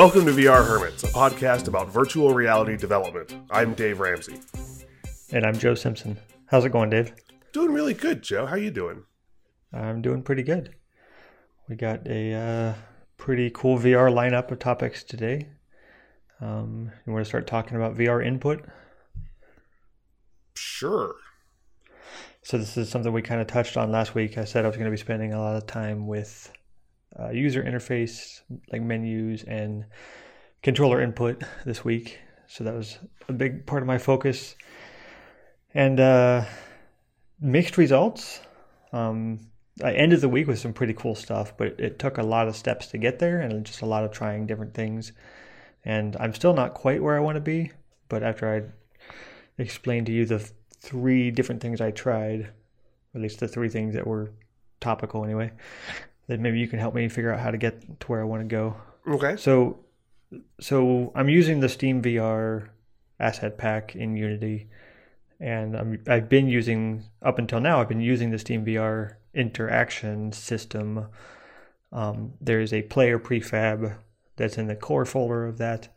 Welcome to VR Hermits, a podcast about virtual reality development. I'm Dave Ramsey. And I'm Joe Simpson. How's it going, Dave? Doing really good, Joe. How you doing? I'm doing pretty good. We got a uh, pretty cool VR lineup of topics today. Um, you want to start talking about VR input? Sure. So this is something we kind of touched on last week. I said I was going to be spending a lot of time with uh, user interface, like menus and controller input this week. So that was a big part of my focus. And uh, mixed results. Um, I ended the week with some pretty cool stuff, but it took a lot of steps to get there and just a lot of trying different things. And I'm still not quite where I want to be, but after I explained to you the three different things I tried, at least the three things that were topical anyway, that maybe you can help me figure out how to get to where I want to go. Okay. So, so I'm using the Steam VR asset pack in Unity, and I'm, I've been using up until now. I've been using the Steam VR interaction system. Um, there's a player prefab that's in the core folder of that,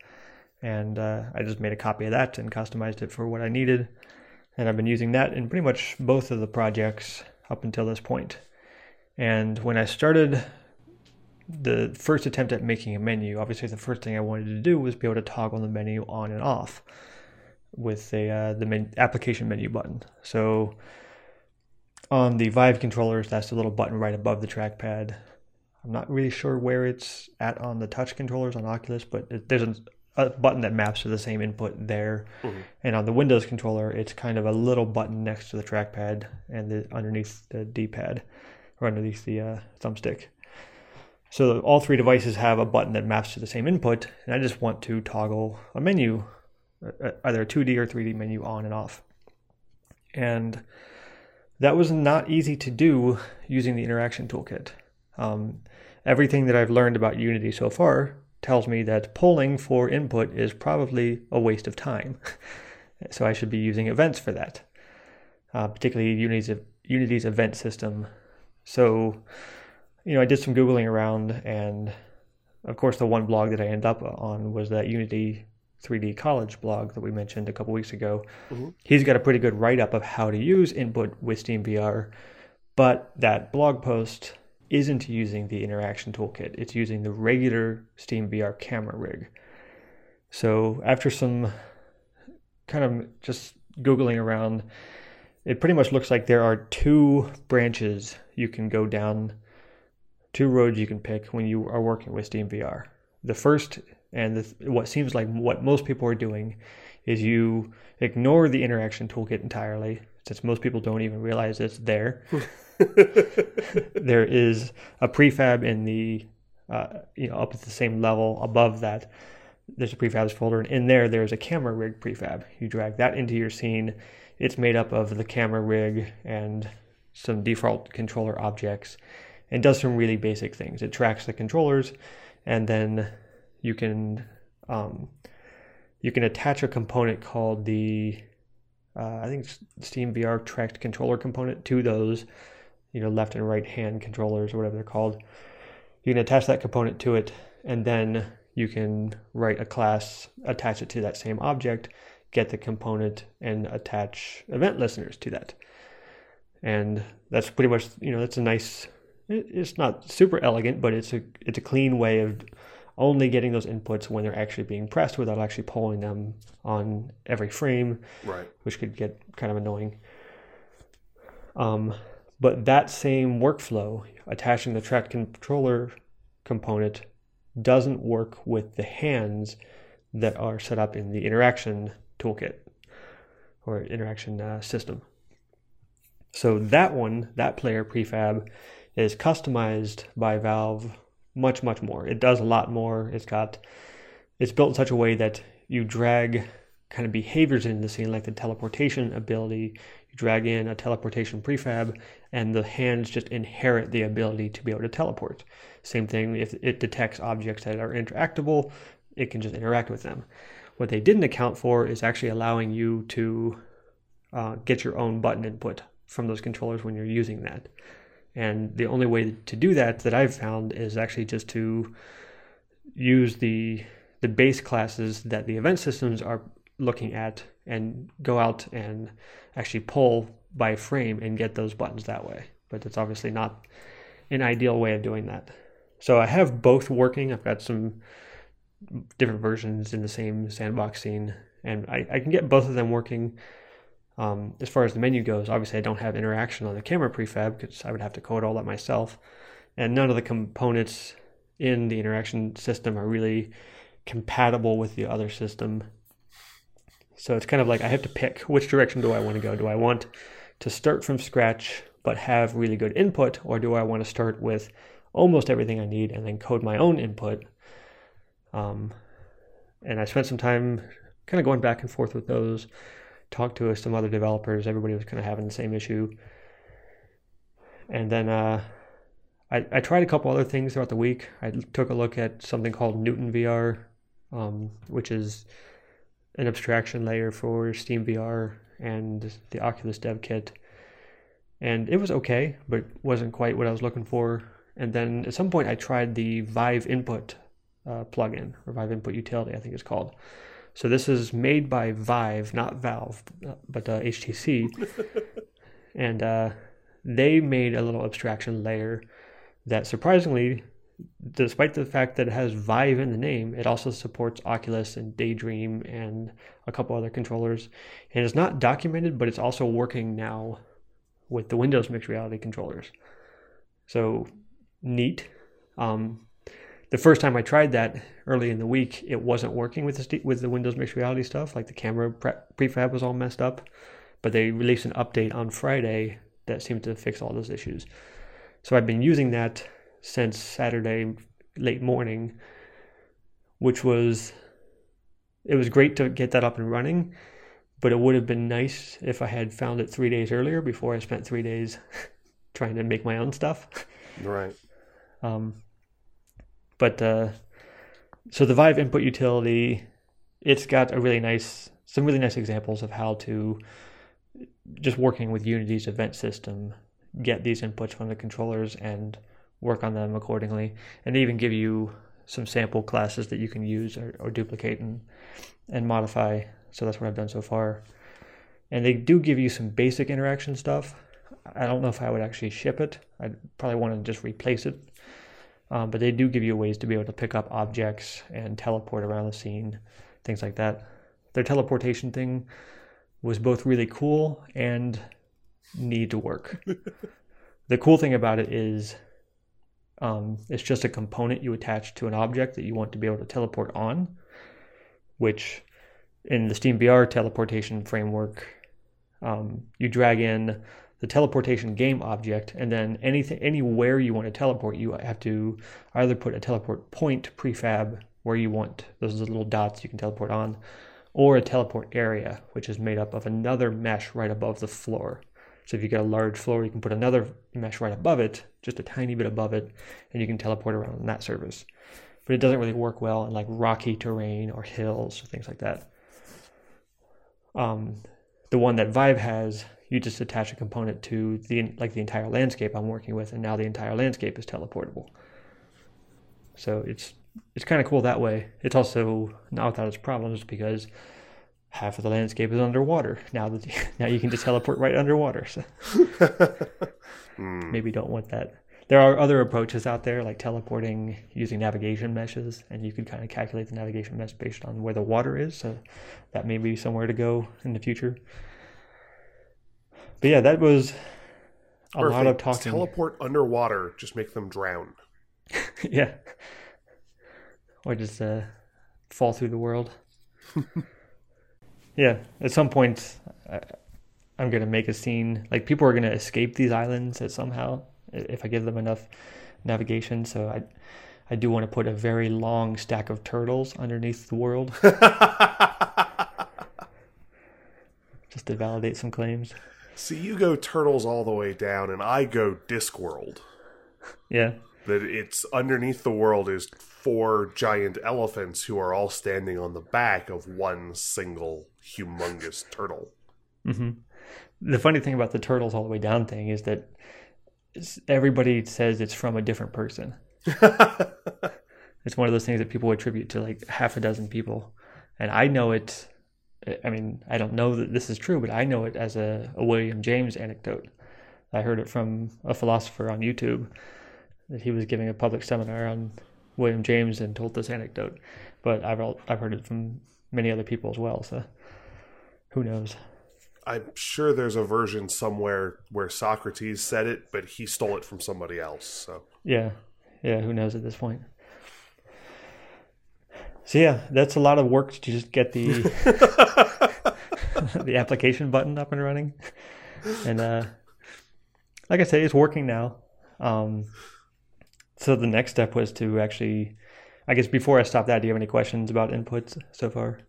and uh, I just made a copy of that and customized it for what I needed, and I've been using that in pretty much both of the projects up until this point. And when I started the first attempt at making a menu, obviously the first thing I wanted to do was be able to toggle the menu on and off with a uh, the men- application menu button. So on the Vive controllers, that's the little button right above the trackpad. I'm not really sure where it's at on the touch controllers on Oculus, but it, there's a, a, button that maps to the same input there. Mm-hmm. And on the Windows controller, it's kind of a little button next to the trackpad and the, underneath the D-pad or underneath the uh, thumbstick. So all three devices have a button that maps to the same input, and I just want to toggle a menu, uh, either a 2D or 3D menu on and off. And that was not easy to do using the interaction toolkit. Um, everything that I've learned about Unity so far tells me that polling for input is probably a waste of time. so I should be using events for that, uh, particularly Unity's, Unity's event system so, you know, I did some Googling around, and of course, the one blog that I ended up on was that Unity 3D College blog that we mentioned a couple weeks ago. Mm-hmm. He's got a pretty good write up of how to use input with Steam VR, but that blog post isn't using the interaction toolkit, it's using the regular Steam VR camera rig. So, after some kind of just Googling around, it pretty much looks like there are two branches you can go down, two roads you can pick when you are working with Steam VR. The first, and the, what seems like what most people are doing, is you ignore the interaction toolkit entirely, since most people don't even realize it's there. there is a prefab in the, uh, you know, up at the same level above that. There's a prefabs folder, and in there, there's a camera rig prefab. You drag that into your scene it's made up of the camera rig and some default controller objects and does some really basic things. It tracks the controllers and then you can um, you can attach a component called the uh, I think Steam VR tracked controller component to those you know left and right hand controllers or whatever they're called. You can attach that component to it and then you can write a class, attach it to that same object, get the component and attach event listeners to that. And that's pretty much, you know, that's a nice, it's not super elegant, but it's a, it's a clean way of only getting those inputs when they're actually being pressed without actually polling them on every frame, right? Which could get kind of annoying. Um, but that same workflow, attaching the track controller component, doesn't work with the hands that are set up in the interaction toolkit or interaction uh, system. So that one, that player prefab, is customized by Valve much much more. It does a lot more. It's got it's built in such a way that you drag kind of behaviors into the scene, like the teleportation ability. You drag in a teleportation prefab, and the hands just inherit the ability to be able to teleport. Same thing if it detects objects that are interactable, it can just interact with them. What they didn't account for is actually allowing you to uh, get your own button input from those controllers when you're using that. And the only way to do that that I've found is actually just to use the the base classes that the event systems are looking at and go out and actually poll by frame and get those buttons that way. But it's obviously not an ideal way of doing that. So I have both working. I've got some different versions in the same sandbox scene, and I, I can get both of them working. Um, as far as the menu goes, obviously I don't have interaction on the camera prefab because I would have to code all that myself, and none of the components in the interaction system are really compatible with the other system. So it's kind of like I have to pick which direction do I want to go? Do I want to start from scratch but have really good input, or do I want to start with almost everything I need and then code my own input? Um, and I spent some time kind of going back and forth with those, talked to some other developers. Everybody was kind of having the same issue. And then uh, I, I tried a couple other things throughout the week. I took a look at something called Newton VR, um, which is an abstraction layer for Steam VR and the Oculus Dev Kit. And it was okay, but wasn't quite what I was looking for. And then at some point, I tried the Vive Input uh, plugin, or Vive Input Utility, I think it's called. So this is made by Vive, not Valve, but uh, HTC. and uh, they made a little abstraction layer that surprisingly despite the fact that it has Vive in the name, it also supports Oculus and Daydream and a couple other controllers. And it's not documented, but it's also working now with the Windows mixed reality controllers. So neat. Um, the first time I tried that early in the week, it wasn't working with the with the Windows mixed reality stuff. Like the camera pre- prefab was all messed up, but they released an update on Friday that seemed to fix all those issues. So I've been using that since Saturday late morning, which was it was great to get that up and running, but it would have been nice if I had found it three days earlier before I spent three days trying to make my own stuff. Right. Um, but uh, so the Vive input utility, it's got a really nice, some really nice examples of how to just working with Unity's event system, get these inputs from the controllers and work on them accordingly, and they even give you some sample classes that you can use or, or duplicate and and modify. So that's what I've done so far. And they do give you some basic interaction stuff. I don't know if I would actually ship it. I'd probably want to just replace it. Um, but they do give you ways to be able to pick up objects and teleport around the scene, things like that. Their teleportation thing was both really cool and need to work. the cool thing about it is um, it's just a component you attach to an object that you want to be able to teleport on, which in the Steam VR teleportation framework, um, you drag in the teleportation game object, and then anything anywhere you want to teleport, you have to either put a teleport point prefab where you want those little dots you can teleport on, or a teleport area, which is made up of another mesh right above the floor. So if you get a large floor, you can put another mesh right above it, just a tiny bit above it, and you can teleport around on that surface. But it doesn't really work well in like rocky terrain or hills or things like that. Um, the one that Vive has, you just attach a component to the like the entire landscape I'm working with, and now the entire landscape is teleportable. So it's it's kind of cool that way. It's also not without its problems because half of the landscape is underwater. Now that now you can just teleport right underwater. So mm. maybe don't want that. There are other approaches out there like teleporting using navigation meshes, and you could kind of calculate the navigation mesh based on where the water is. So that may be somewhere to go in the future. But yeah, that was a Perfect. lot of talking. Teleport underwater, just make them drown. yeah, or just uh, fall through the world. Yeah, at some point, I, I'm gonna make a scene. Like people are gonna escape these islands somehow if I give them enough navigation. So I, I do want to put a very long stack of turtles underneath the world, just to validate some claims. See, you go turtles all the way down, and I go Discworld. Yeah. That it's underneath the world is four giant elephants who are all standing on the back of one single humongous turtle. Mm-hmm. The funny thing about the turtles all the way down thing is that everybody says it's from a different person. It's one of those things that people attribute to like half a dozen people, and I know it. I mean, I don't know that this is true, but I know it as a, a William James anecdote. I heard it from a philosopher on YouTube that he was giving a public seminar on William James and told this anecdote. But I've I've heard it from many other people as well. So who knows? I'm sure there's a version somewhere where Socrates said it, but he stole it from somebody else. So yeah, yeah, who knows at this point? So yeah, that's a lot of work to just get the the application button up and running, and uh, like I say, it's working now. Um, so the next step was to actually, I guess, before I stop that, do you have any questions about inputs so far?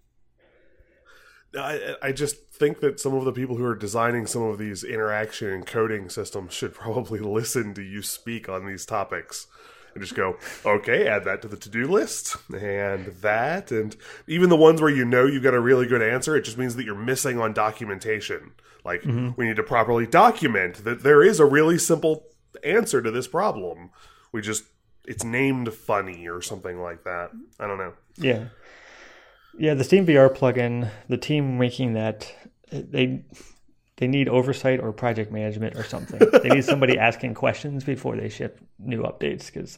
I, I just think that some of the people who are designing some of these interaction and coding systems should probably listen to you speak on these topics and just go, okay, add that to the to do list and that. And even the ones where you know you've got a really good answer, it just means that you're missing on documentation. Like, mm-hmm. we need to properly document that there is a really simple answer to this problem. We just, it's named funny or something like that. I don't know. Yeah. Yeah, the Steam VR plugin, the team making that, they they need oversight or project management or something. they need somebody asking questions before they ship new updates because,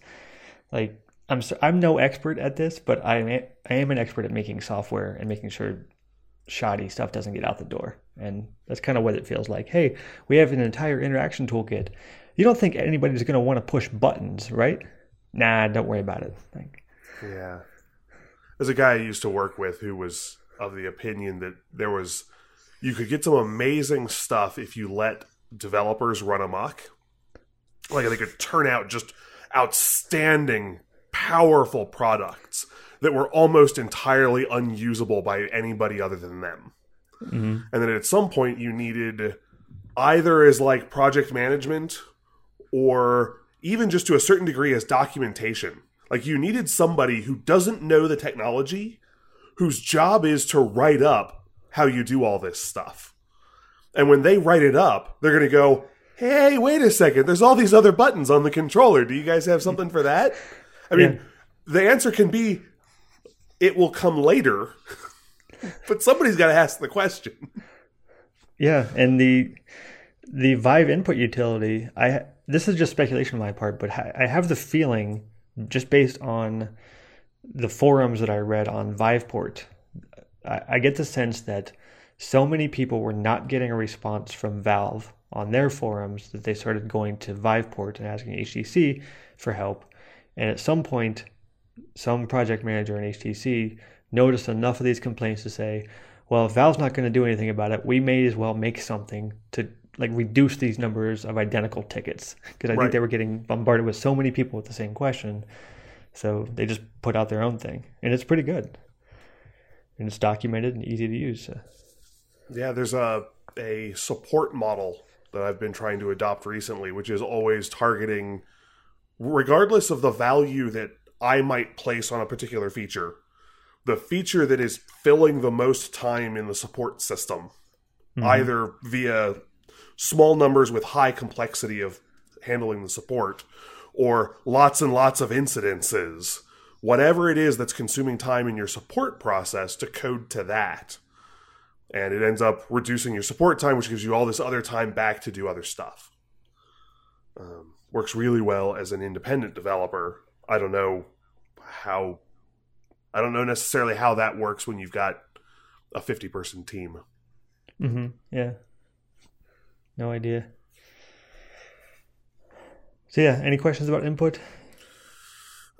like, I'm so, I'm no expert at this, but I am I am an expert at making software and making sure shoddy stuff doesn't get out the door. And that's kind of what it feels like. Hey, we have an entire interaction toolkit. You don't think anybody's going to want to push buttons, right? Nah, don't worry about it. Like, yeah. There's a guy I used to work with who was of the opinion that there was you could get some amazing stuff if you let developers run amok. Like they could turn out just outstanding, powerful products that were almost entirely unusable by anybody other than them. Mm-hmm. And then at some point you needed either as like project management or even just to a certain degree as documentation. Like you needed somebody who doesn't know the technology, whose job is to write up how you do all this stuff. And when they write it up, they're going to go, hey, wait a second, there's all these other buttons on the controller. Do you guys have something for that? I mean, yeah. the answer can be it will come later, but somebody's got to ask the question. Yeah, and the the Vive input utility, I this is just speculation on my part, but I have the feeling just based on the forums that I read on Viveport I, I get the sense that so many people were not getting a response from Valve on their forums that they started going to Viveport and asking HTC for help. And at some point, some project manager in HTC noticed enough of these complaints to say, well, if Valve's not going to do anything about it, we may as well make something to like reduce these numbers of identical tickets because I right. think they were getting bombarded with so many people with the same question. So they just put out their own thing, and it's pretty good and it's documented and easy to use. Yeah, there's a a support model that I've been trying to adopt recently, which is always targeting, regardless of the value that I might place on a particular feature, the feature that is filling the most time in the support system, mm-hmm. either via small numbers with high complexity of handling the support or lots and lots of incidences whatever it is that's consuming time in your support process to code to that. And it ends up reducing your support time, which gives you all this other time back to do other stuff. Um, works really well as an independent developer. I don't know how, I don't know necessarily how that works when you've got a 50 person team. Mm-hmm. Yeah. No idea. So, yeah, any questions about input?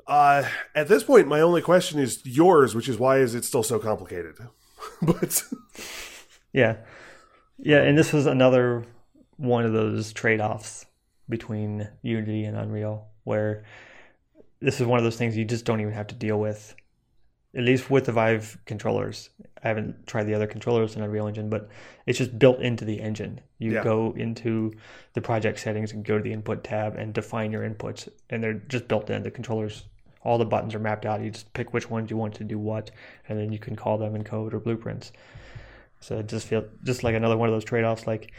Uh, at this point, my only question is yours, which is why is it still so complicated? but yeah, yeah, and this was another one of those trade-offs between Unity and Unreal, where this is one of those things you just don't even have to deal with. At least with the Vive controllers, I haven't tried the other controllers in Unreal Engine, but it's just built into the engine. You yeah. go into the project settings and go to the input tab and define your inputs, and they're just built in. The controllers all the buttons are mapped out. You just pick which ones you want to do what, and then you can call them in code or blueprints. So it just feels just like another one of those trade offs. Like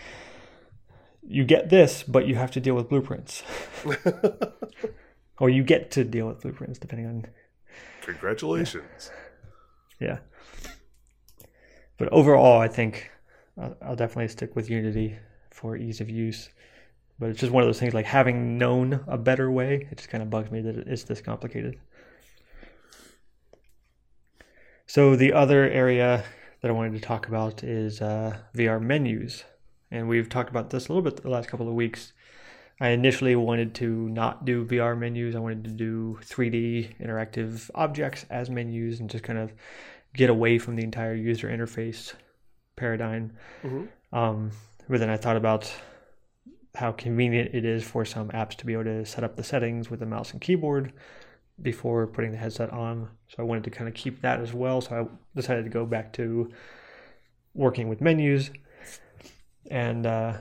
you get this, but you have to deal with blueprints, or you get to deal with blueprints depending on. Congratulations. Yeah. But overall, I think I'll, I'll definitely stick with Unity for ease of use. But it's just one of those things like having known a better way, it just kind of bugs me that it's this complicated. So the other area that I wanted to talk about is uh, VR menus. And we've talked about this a little bit the last couple of weeks. I initially wanted to not do VR menus. I wanted to do 3D interactive objects as menus and just kind of get away from the entire user interface paradigm. Mm-hmm. Um, but then I thought about how convenient it is for some apps to be able to set up the settings with a mouse and keyboard before putting the headset on. So I wanted to kind of keep that as well. So I decided to go back to working with menus. And uh,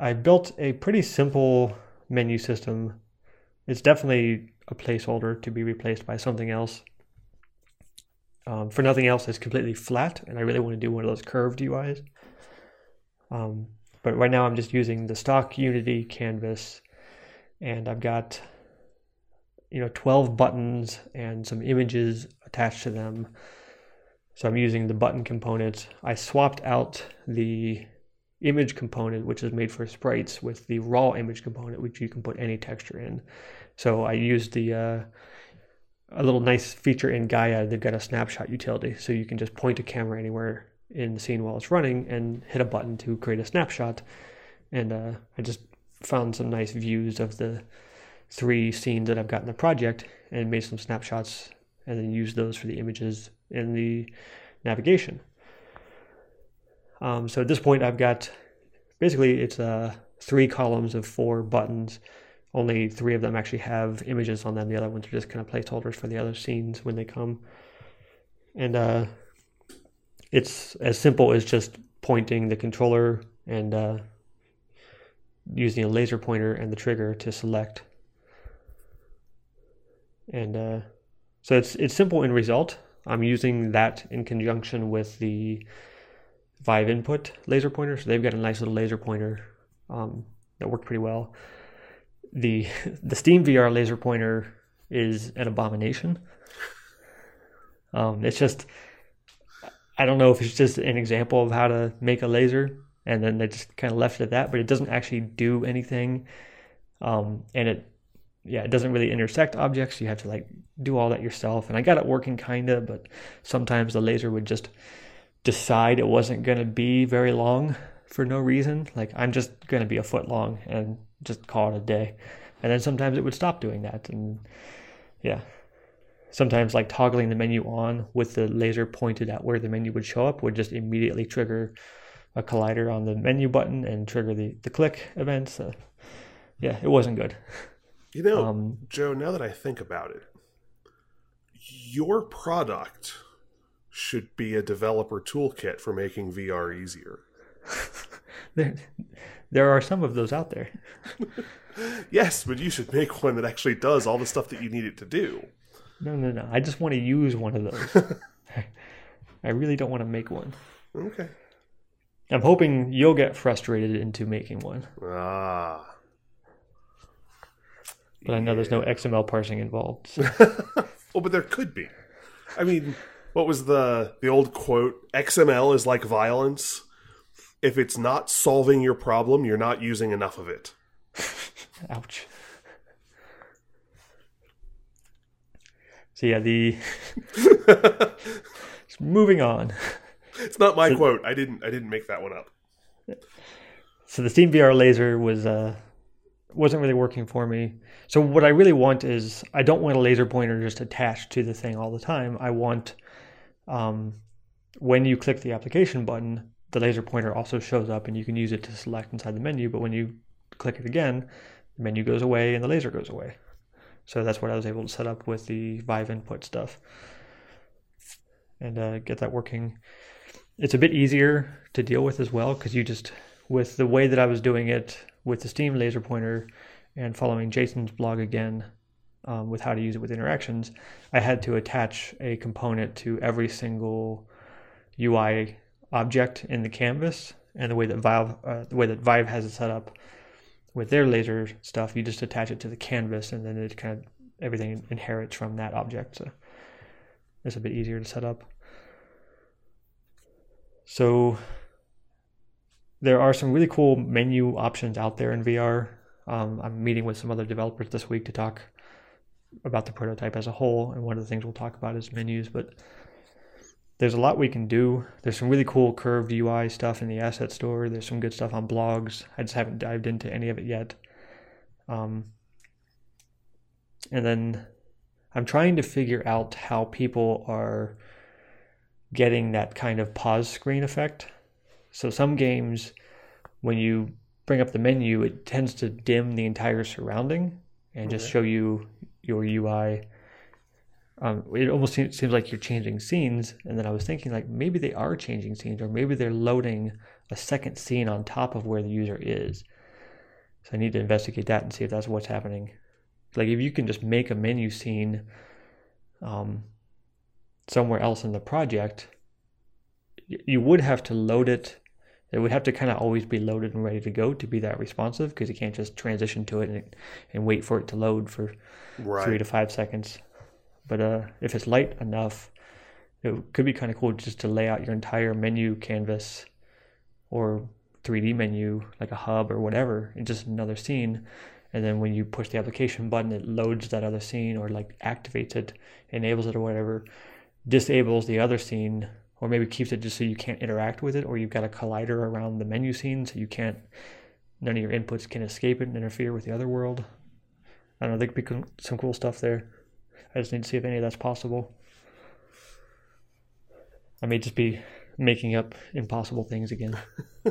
I built a pretty simple menu system. It's definitely a placeholder to be replaced by something else. Um, for nothing else, it's completely flat, and I really want to do one of those curved UIs. Um, but right now, I'm just using the stock Unity canvas, and I've got you know 12 buttons and some images attached to them. So I'm using the button component. I swapped out the image component, which is made for sprites, with the raw image component, which you can put any texture in. So I used the uh, a little nice feature in Gaia. They've got a snapshot utility, so you can just point a camera anywhere in the scene while it's running and hit a button to create a snapshot. And uh, I just found some nice views of the three scenes that I've got in the project and made some snapshots and then used those for the images in the navigation. Um, so at this point, I've got basically it's uh, three columns of four buttons. Only three of them actually have images on them. The other ones are just kind of placeholders for the other scenes when they come. And uh, it's as simple as just pointing the controller and uh, using a laser pointer and the trigger to select and uh, so it's it's simple in result. I'm using that in conjunction with the Vive input laser pointer. So they've got a nice little laser pointer um, that worked pretty well. The the Steam VR laser pointer is an abomination. Um, it's just I don't know if it's just an example of how to make a laser, and then they just kind of left it at that. But it doesn't actually do anything, um, and it yeah, it doesn't really intersect objects. You have to like do all that yourself. And I got it working kind of, but sometimes the laser would just decide it wasn't to be very long for no reason. Like I'm just to be a foot long and just call it a day. And then sometimes it would stop doing that. And yeah, sometimes like toggling the menu on with the laser pointed at where the menu would show up would just immediately trigger a collider on the menu button and trigger the, the click event. So yeah, it wasn't good. You know, um, Joe, now that I think about it, your product should be a developer toolkit for making VR easier. there, there are some of those out there. yes, but you should make one that actually does all the stuff that you need it to do. No, no, no. I just want to use one of those. I really don't want to make one. Okay. I'm hoping you'll get frustrated into making one. Ah. But I know there's no XML parsing involved. So. well, but there could be. I mean, what was the the old quote? XML is like violence. If it's not solving your problem, you're not using enough of it. Ouch. So yeah, the moving on. It's not my so, quote. I didn't I didn't make that one up. So the Steam VR laser was uh wasn't really working for me. So what I really want is I don't want a laser pointer just attached to the thing all the time. I want um, when you click the application button, the laser pointer also shows up and you can use it to select inside the menu. But when you click it again, the menu goes away and the laser goes away. So that's what I was able to set up with the Vive input stuff and uh, get that working. It's a bit easier to deal with as well because you just with the way that I was doing it with the Steam laser pointer and following Jason's blog again um, with how to use it with interactions, I had to attach a component to every single UI object in the canvas. And the way that Vive, uh, the way that Vive has it set up with their laser stuff, you just attach it to the canvas, and then it kind of everything inherits from that object. So It's a bit easier to set up. So there are some really cool menu options out there in VR. Um, I'm meeting with some other developers this week to talk about the prototype as a whole, and one of the things we'll talk about is menus. But there's a lot we can do. There's some really cool curved UI stuff in the asset store. There's some good stuff on blogs. I just haven't dived into any of it yet. Um, and then I'm trying to figure out how people are getting that kind of pause screen effect. So some games, when you bring up the menu, it tends to dim the entire surrounding and just show you your UI. Um, it almost seems, seems like you're changing scenes, and then I was thinking like maybe they are changing scenes, or maybe they're loading a second scene on top of where the user is. So I need to investigate that and see if that's what's happening. Like if you can just make a menu scene um, somewhere else in the project, you would have to load it. It would have to kind of always be loaded and ready to go to be that responsive because you can't just transition to it and, and wait for it to load for Right. three to five seconds. But uh, if it's light enough, it could be kind of cool just to lay out your entire menu canvas or 3D menu, like a hub or whatever, in just another scene. And then when you push the application button, it loads that other scene or like activates it, enables it or whatever, disables the other scene, or maybe keeps it just so you can't interact with it, or you've got a collider around the menu scene so you can't, none of your inputs can escape it and interfere with the other world. I don't know, there could be some cool stuff there. I just need to see if any of that's possible. I may just be making up impossible things again.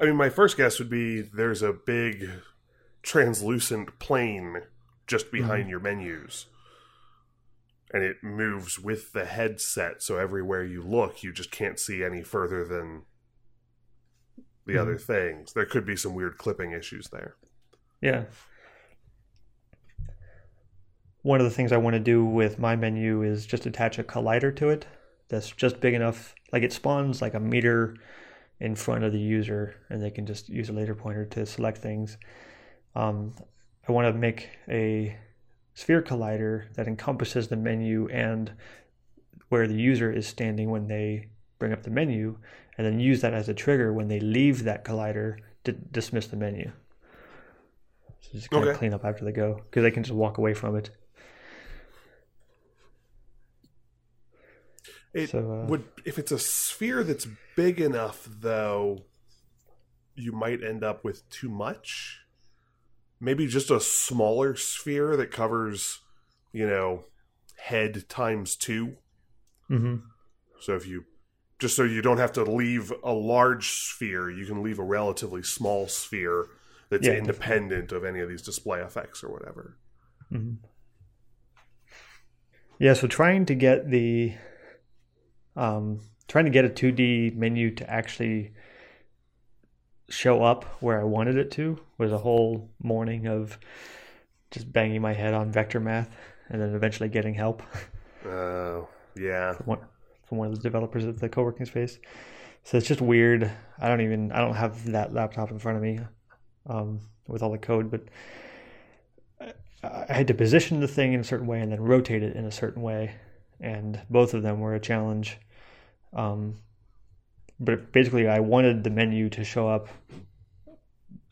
I mean, my first guess would be there's a big translucent plane just behind your menus. And it moves with the headset, so everywhere you look, you just can't see any further than the Mhm. other things. There could be some weird clipping issues there. Yeah. One of the things I want to do with my menu is just attach a collider to it that's just big enough, like it spawns like a meter in front of the user, and they can just use a laser pointer to select things. Um, I want to make a sphere collider that encompasses the menu and where the user is standing when they bring up the menu, and then use that as a trigger when they leave that collider to dismiss the menu. So just kind Okay. of clean up after they go because they can just walk away from it. It So, uh, would if it's a sphere that's big enough though, you might end up with too much. Maybe just a smaller sphere that covers, you know, head times 2. Mm-hmm. So if you just so you don't have to leave a large sphere, you can leave a relatively small sphere that's Yeah, independent of any of these display effects or whatever. hmm Yeah, so trying to get the um, trying to get a 2D menu to actually show up where I wanted it to was a whole morning of just banging my head on vector math and then eventually getting help Oh, yeah. from one, from one of the developers at the co-working space. So it's just weird. I don't even I don't have that laptop in front of me um, with all the code, but I- I had to position the thing in a certain way and then rotate it in a certain way, and both of them were a challenge. Um, but basically, I wanted the menu to show up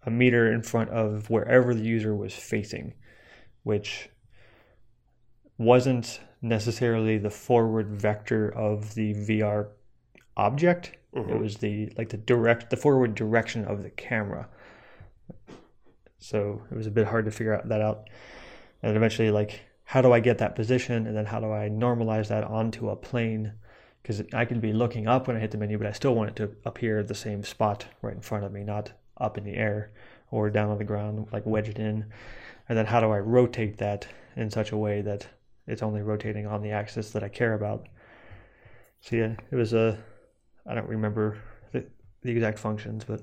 a meter in front of wherever the user was facing, which wasn't necessarily the forward vector of the VR object. It Mhm. was the like the direct the forward direction of the camera. So it was a bit hard to figure out that out. And eventually like how do I get that position and then how do I normalize that onto a plane? Because I can be looking up when I hit the menu, but I still want it to appear at the same spot right in front of me, not up in the air or down on the ground, like wedged in. And then how do I rotate that in such a way that it's only rotating on the axis that I care about? So yeah, it was a I don't remember the, the exact functions, but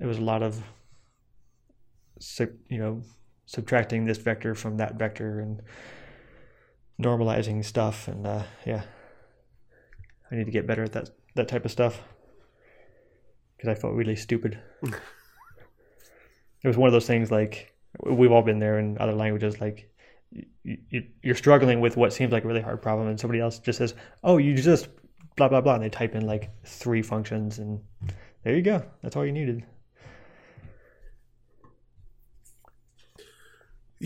it was a lot of you know subtracting this vector from that vector and normalizing stuff and uh, yeah i need to get better at that that type of stuff because i felt really stupid it was one of those things like we've all been there in other languages like you, you're struggling with what seems like a really hard problem, and somebody else just says, "Oh, you just blah blah blah," and they type in like three functions, and there you go. That's all you needed.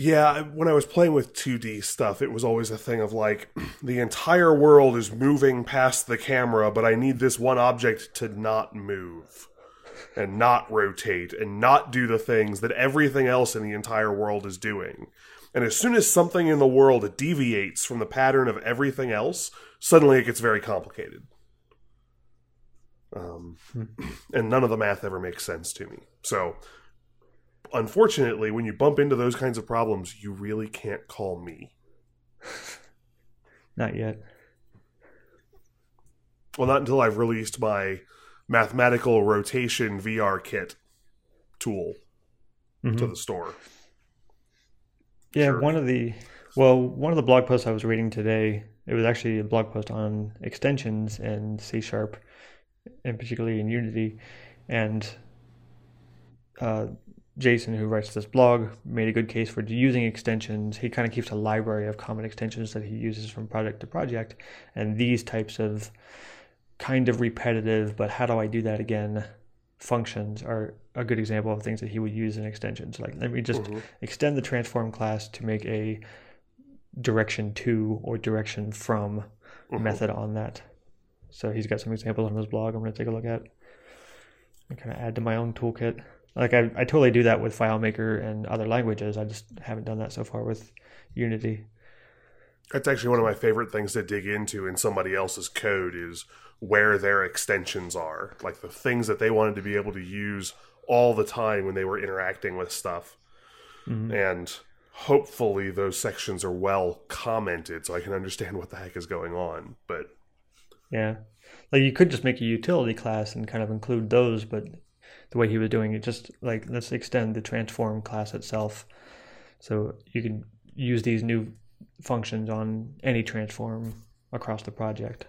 Yeah, when I was playing with 2D stuff, it was always a thing of like, the entire world is moving past the camera, but I need this one object to not move and not rotate and not do the things that everything else in the entire world is doing. And as soon as something in the world deviates from the pattern of everything else, suddenly it gets very complicated. Um, and none of the math ever makes sense to me. So, unfortunately, when you bump into those kinds of problems, you really can't call me. Not yet. Well, not until I've released my mathematical rotation VR kit tool mm-hmm. to the store. Yeah, sure. one of the well, one of the blog posts I was reading today, it was actually a blog post on extensions and C sharp, and particularly in Unity, and uh, Jason, who writes this blog, made a good case for using extensions. He kind of keeps a library of common extensions that he uses from project to project, and these types of kind of repetitive, but how do I do that again? Functions are a good example of things that he would use in extensions. Like, let me just mm-hmm. extend the transform class to make a direction to or direction from mm-hmm. method on that. So he's got some examples on his blog I'm going to take a look at and kind of add to my own toolkit. Like I, I totally do that with FileMaker and other languages. I just haven't done that so far with Unity. That's actually one of my favorite things to dig into in somebody else's code is where their extensions are, like the things that they wanted to be able to use all the time when they were interacting with stuff. Mm-hmm. And hopefully those sections are well commented so I can understand what the heck is going on. But yeah. Like you could just make a utility class and kind of include those, but the way he was doing it, just like let's extend the transform class itself. So you can use these new functions on any transform across the project.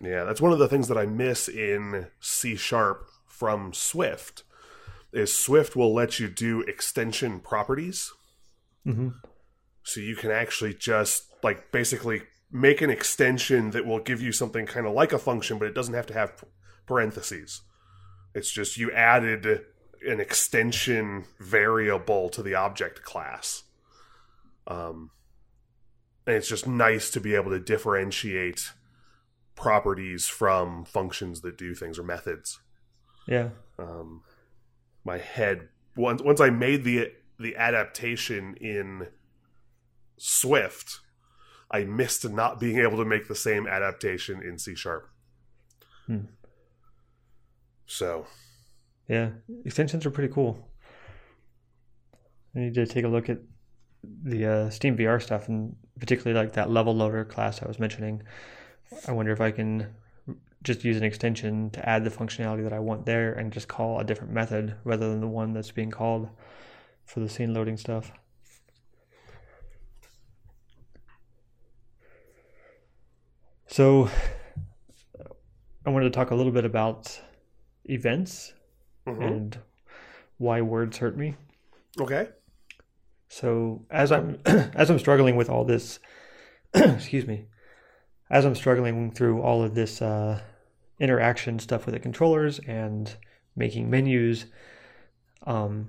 Yeah, that's one of the things that I miss in C sharp from Swift. Is Swift will let you do extension properties. Mm-hmm. So you can actually just like basically make an extension that will give you something kind of like a function, but it doesn't have to have parentheses. It's just you added an extension variable to the object class. Um, and it's just nice to be able to differentiate properties from functions that do things or methods. Yeah. Um, my head once once I made the the adaptation in Swift, I missed not being able to make the same adaptation in C sharp. Hmm. So, yeah, extensions are pretty cool. I need to take a look at the uh, Steam VR stuff, and particularly like that level loader class I was mentioning. I wonder if I can just use an extension to add the functionality that I want there and just call a different method rather than the one that's being called for the scene loading stuff. So I wanted to talk a little bit about events mm-hmm. and why words hurt me. Okay. So as I'm as I'm struggling with all this, excuse me, as I'm struggling through all of this uh, interaction stuff with the controllers and making menus, um,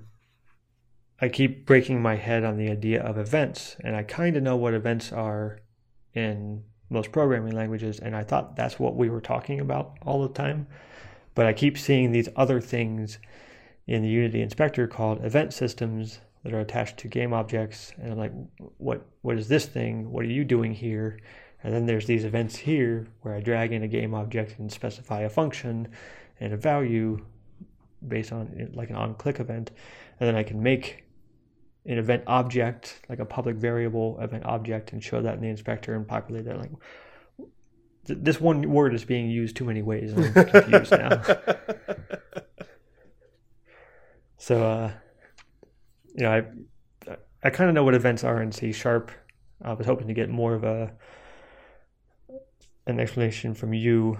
I keep breaking my head on the idea of events, and I kind of know what events are in most programming languages, and I thought that's what we were talking about all the time. But I keep seeing these other things in the Unity inspector called event systems that are attached to game objects, and I'm like, what what is this thing? What are you doing here? And then there's these events here where I drag in a game object and specify a function and a value based on like an on click event. And then I can make an event object, like a public variable event object, and show that in the inspector and populate that. Like this one word is being used too many ways. And I'm confused now. so, uh, you know, I I kind of know what events are in C sharp. I was hoping to get more of a an explanation from you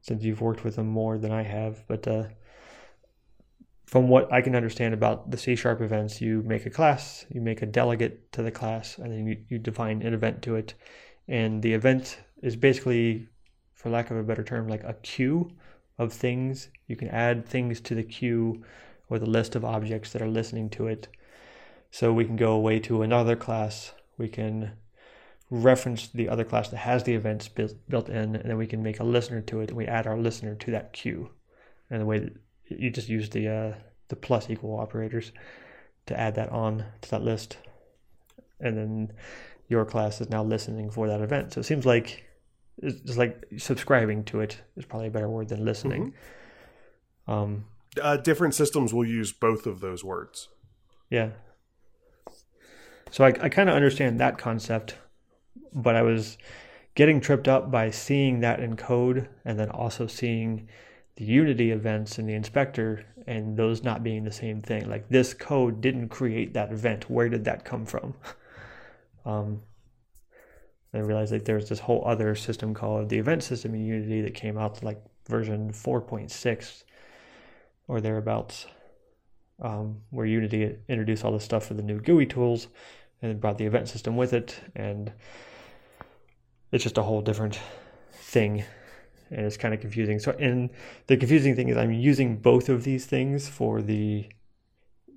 since you've worked with them more than I have. But uh, from what I can understand about the C sharp events, you make a class, you make a delegate to the class, and then you, you define an event to it. And the event is basically, for lack of a better term, like a queue of things. You can add things to the queue or the list of objects that are listening to it. So we can go away to another class. We can reference the other class that has the events built, built in, and then we can make a listener to it, and we add our listener to that queue. And the way that you just use the uh, the plus equal operators to add that on to that list, and then your class is now listening for that event. So it seems like it's just like subscribing to it is probably a better word than listening. Mm-hmm. Um, uh, different systems will use both of those words. Yeah. So I, I kind of understand that concept, but I was getting tripped up by seeing that in code and then also seeing the Unity events in the inspector and those not being the same thing. Like this code didn't create that event. Where did that come from? Um, I realized like there's this whole other system called the event system in Unity that came out to like version 4.6 or thereabouts, um, where Unity introduced all the stuff for the new GUI tools and brought the event system with it. And it's just a whole different thing and it's kind of confusing. So, and the confusing thing is I'm using both of these things for the,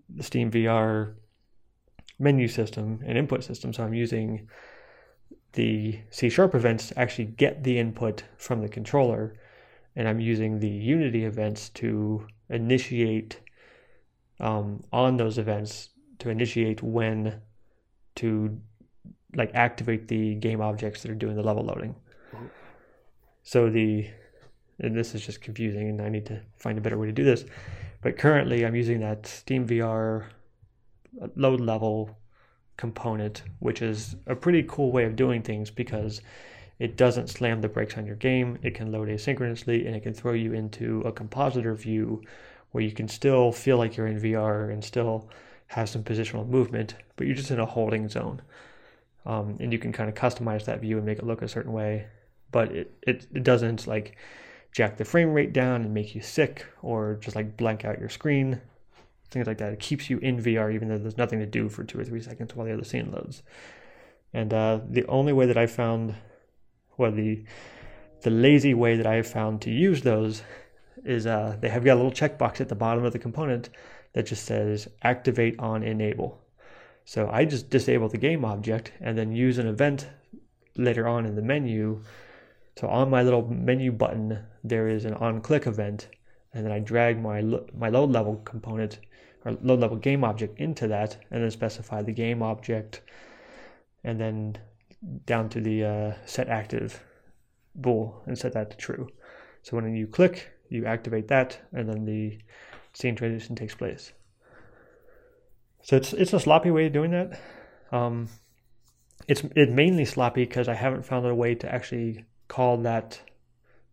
the Steam VR menu system and input system. So I'm using the C sharp events actually get the input from the controller, and I'm using the Unity events to initiate um, on those events to initiate when to like activate the game objects that are doing the level loading. So the and this is just confusing, and I need to find a better way to do this. But currently, I'm using that Steam VR load level component, which is a pretty cool way of doing things because it doesn't slam the brakes on your game. It can load asynchronously and it can throw you into a compositor view where you can still feel like you're in VR and still have some positional movement, but you're just in a holding zone. Um, and you can kind of customize that view and make it look a certain way but it, it, it doesn't like jack the frame rate down and make you sick or just like blank out your screen things like that. It keeps you in vr even though there's nothing to do for two or three seconds while the other scene loads. And uh, the only way that i found well the the lazy way that i have found to use those is uh, they have got a little checkbox at the bottom of the component that just says activate on enable. So i just disable the game object and then use an event later on in the menu. So on my little menu button, there is an on-click event, and then I drag my my load level component or load level game object into that, and then specify the game object, and then down to the uh, set active bool and set that to true. So when you click, you activate that, and then the scene transition takes place. So it's it's a sloppy way of doing that. Um, it's it mainly sloppy because I haven't found a way to actually call that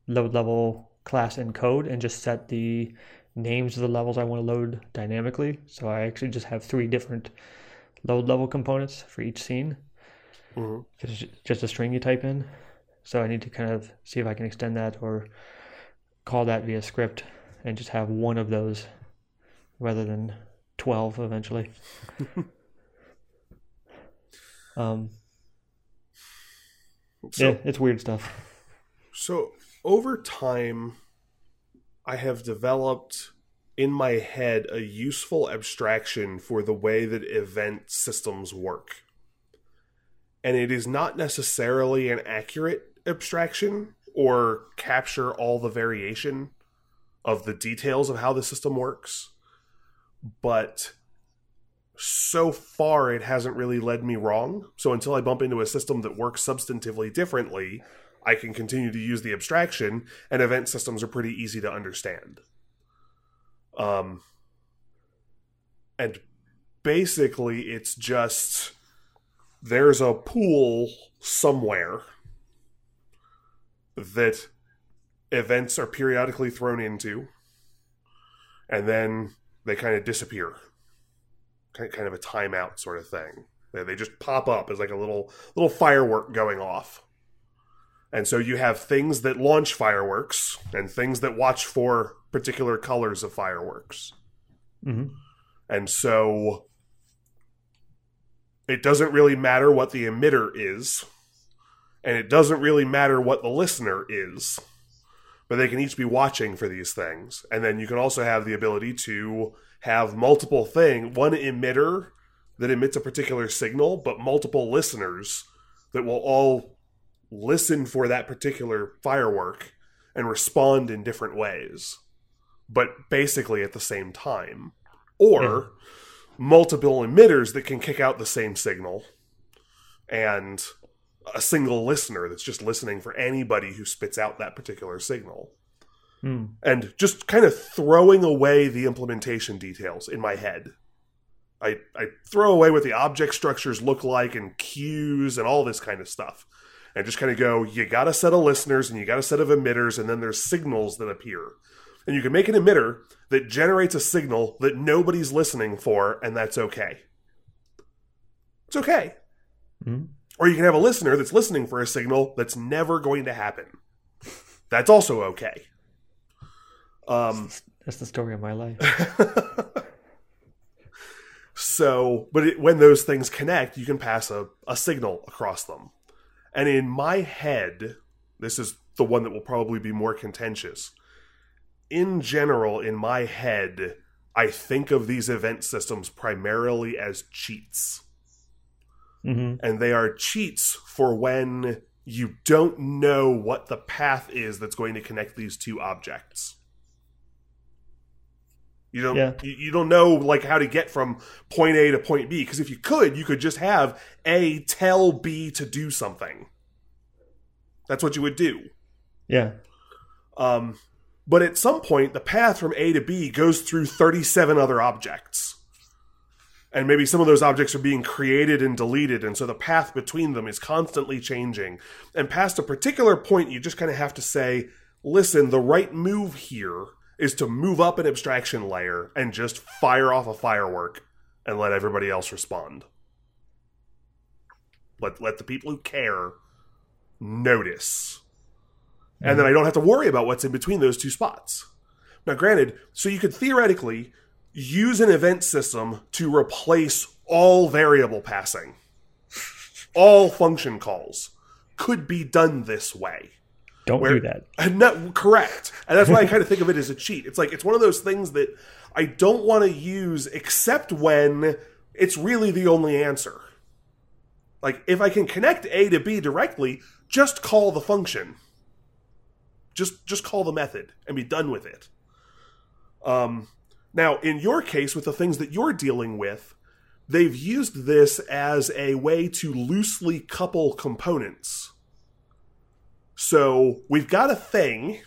load level class in code and just set the names of the levels I want to load dynamically. So I actually just have three different load level components for each scene. Mm-hmm. It's just a string you type in. So I need to kind of see if I can extend that or call that via script and just have one of those rather than 12 eventually. um, so, yeah, it's weird stuff. So over time, I have developed in my head a useful abstraction for the way that event systems work. And it is not necessarily an accurate abstraction or capture all the variation of the details of how the system works. But so far it hasn't really led me wrong. So until I bump into a system that works substantively differently, I can continue to use the abstraction, and event systems are pretty easy to understand. Um, and basically, it's just there's a pool somewhere that events are periodically thrown into, and then they kind of disappear kind of a timeout sort of thing. They just pop up as like a little little firework going off. And so you have things that launch fireworks and things that watch for particular colors of fireworks. hmm And so it doesn't really matter what the emitter is, and it doesn't really matter what the listener is, but they can each be watching for these things. And then you can also have the ability to have multiple thing, one emitter that emits a particular signal, but multiple listeners that will all listen for that particular firework and respond in different ways, but basically at the same time. Or Yeah. multiple emitters that can kick out the same signal and a single listener that's just listening for anybody who spits out that particular signal Mm. and just kind of throwing away the implementation details in my head. I, I throw away what the object structures look like and queues and all this kind of stuff. And just kind of go, you got a set of listeners and you got a set of emitters, and then there's signals that appear. And you can make an emitter that generates a signal that nobody's listening for, and that's okay. It's okay. Mhm. Or you can have a listener that's listening for a signal that's never going to happen. That's also okay. Um, That's the story of my life. so, but it, when those things connect, you can pass a, a signal across them. And in my head, this is the one that will probably be more contentious. In general, in my head, I think of these event systems primarily as cheats. hmm and they are cheats for when you don't know what the path is that's going to connect these two objects. You don't Yeah. you, you don't know like how to get from point A to point B because if you could, you could just have A tell B to do something. That's what you would do. Yeah. Um, but at some point, the path from A to B goes through 37 other objects. And maybe some of those objects are being created and deleted, and so the path between them is constantly changing. And past a particular point, you just kind of have to say, listen, the right move here is to move up an abstraction layer and just fire off a firework and let everybody else respond. Let, let the people who care notice and then I don't have to worry about what's in between those two spots. Now, granted, so you could theoretically use an event system to replace all variable passing, all function calls could be done this way. Don't Where- do that. And not correct. And that's why I kind of think of it as a cheat. It's like it's one of those things that I don't want to use except when it's really the only answer. Like if I can connect A to B directly, just call the function. Just just call the method and be done with it. Um now in your case with the things that you're dealing with, they've used this as a way to loosely couple components. So we've got a thing,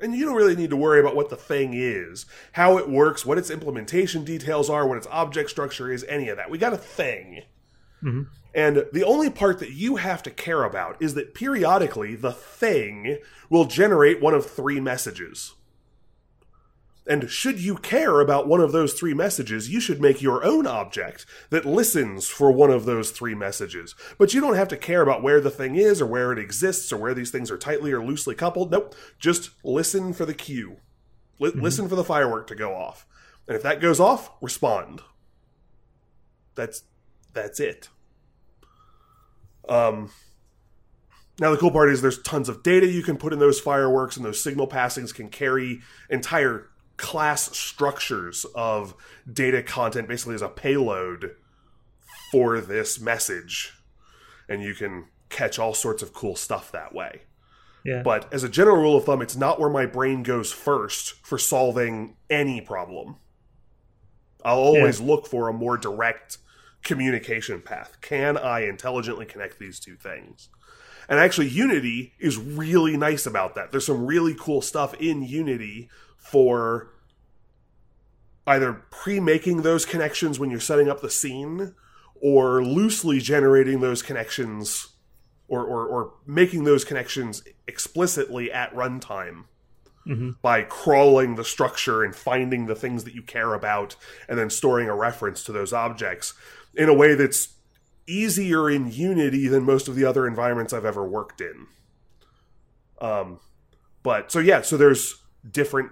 and you don't really need to worry about what the thing is, how it works, what its implementation details are, what its object structure is, any of that. We got a thing. Mhm. And the only part that you have to care about is that periodically the thing will generate one of three messages. And should you care about one of those three messages, you should make your own object that listens for one of those three messages. But you don't have to care about where the thing is or where it exists or where these things are tightly or loosely coupled. Nope. Just listen for the cue. Li- Listen for the firework to go off. And if that goes off, respond. That's that's it. Um now the cool part is there's tons of data you can put in those fireworks and those signal passings can carry entire class structures of data content basically as a payload for this message. And you can catch all sorts of cool stuff that way. Yeah. but as a general rule of thumb it's not where my brain goes first for solving any problem. I'll always look for a more direct communication path. Can i intelligently connect these two things? And actually unity is really nice about that. There's some really cool stuff in unity for either pre-making those connections when you're setting up the scene or loosely generating those connections or, or, or making those connections explicitly at runtime Mhm. by crawling the structure and finding the things that you care about and then storing a reference to those objects in a way that's easier in Unity than most of the other environments I've ever worked in. Um, but so yeah, so there's different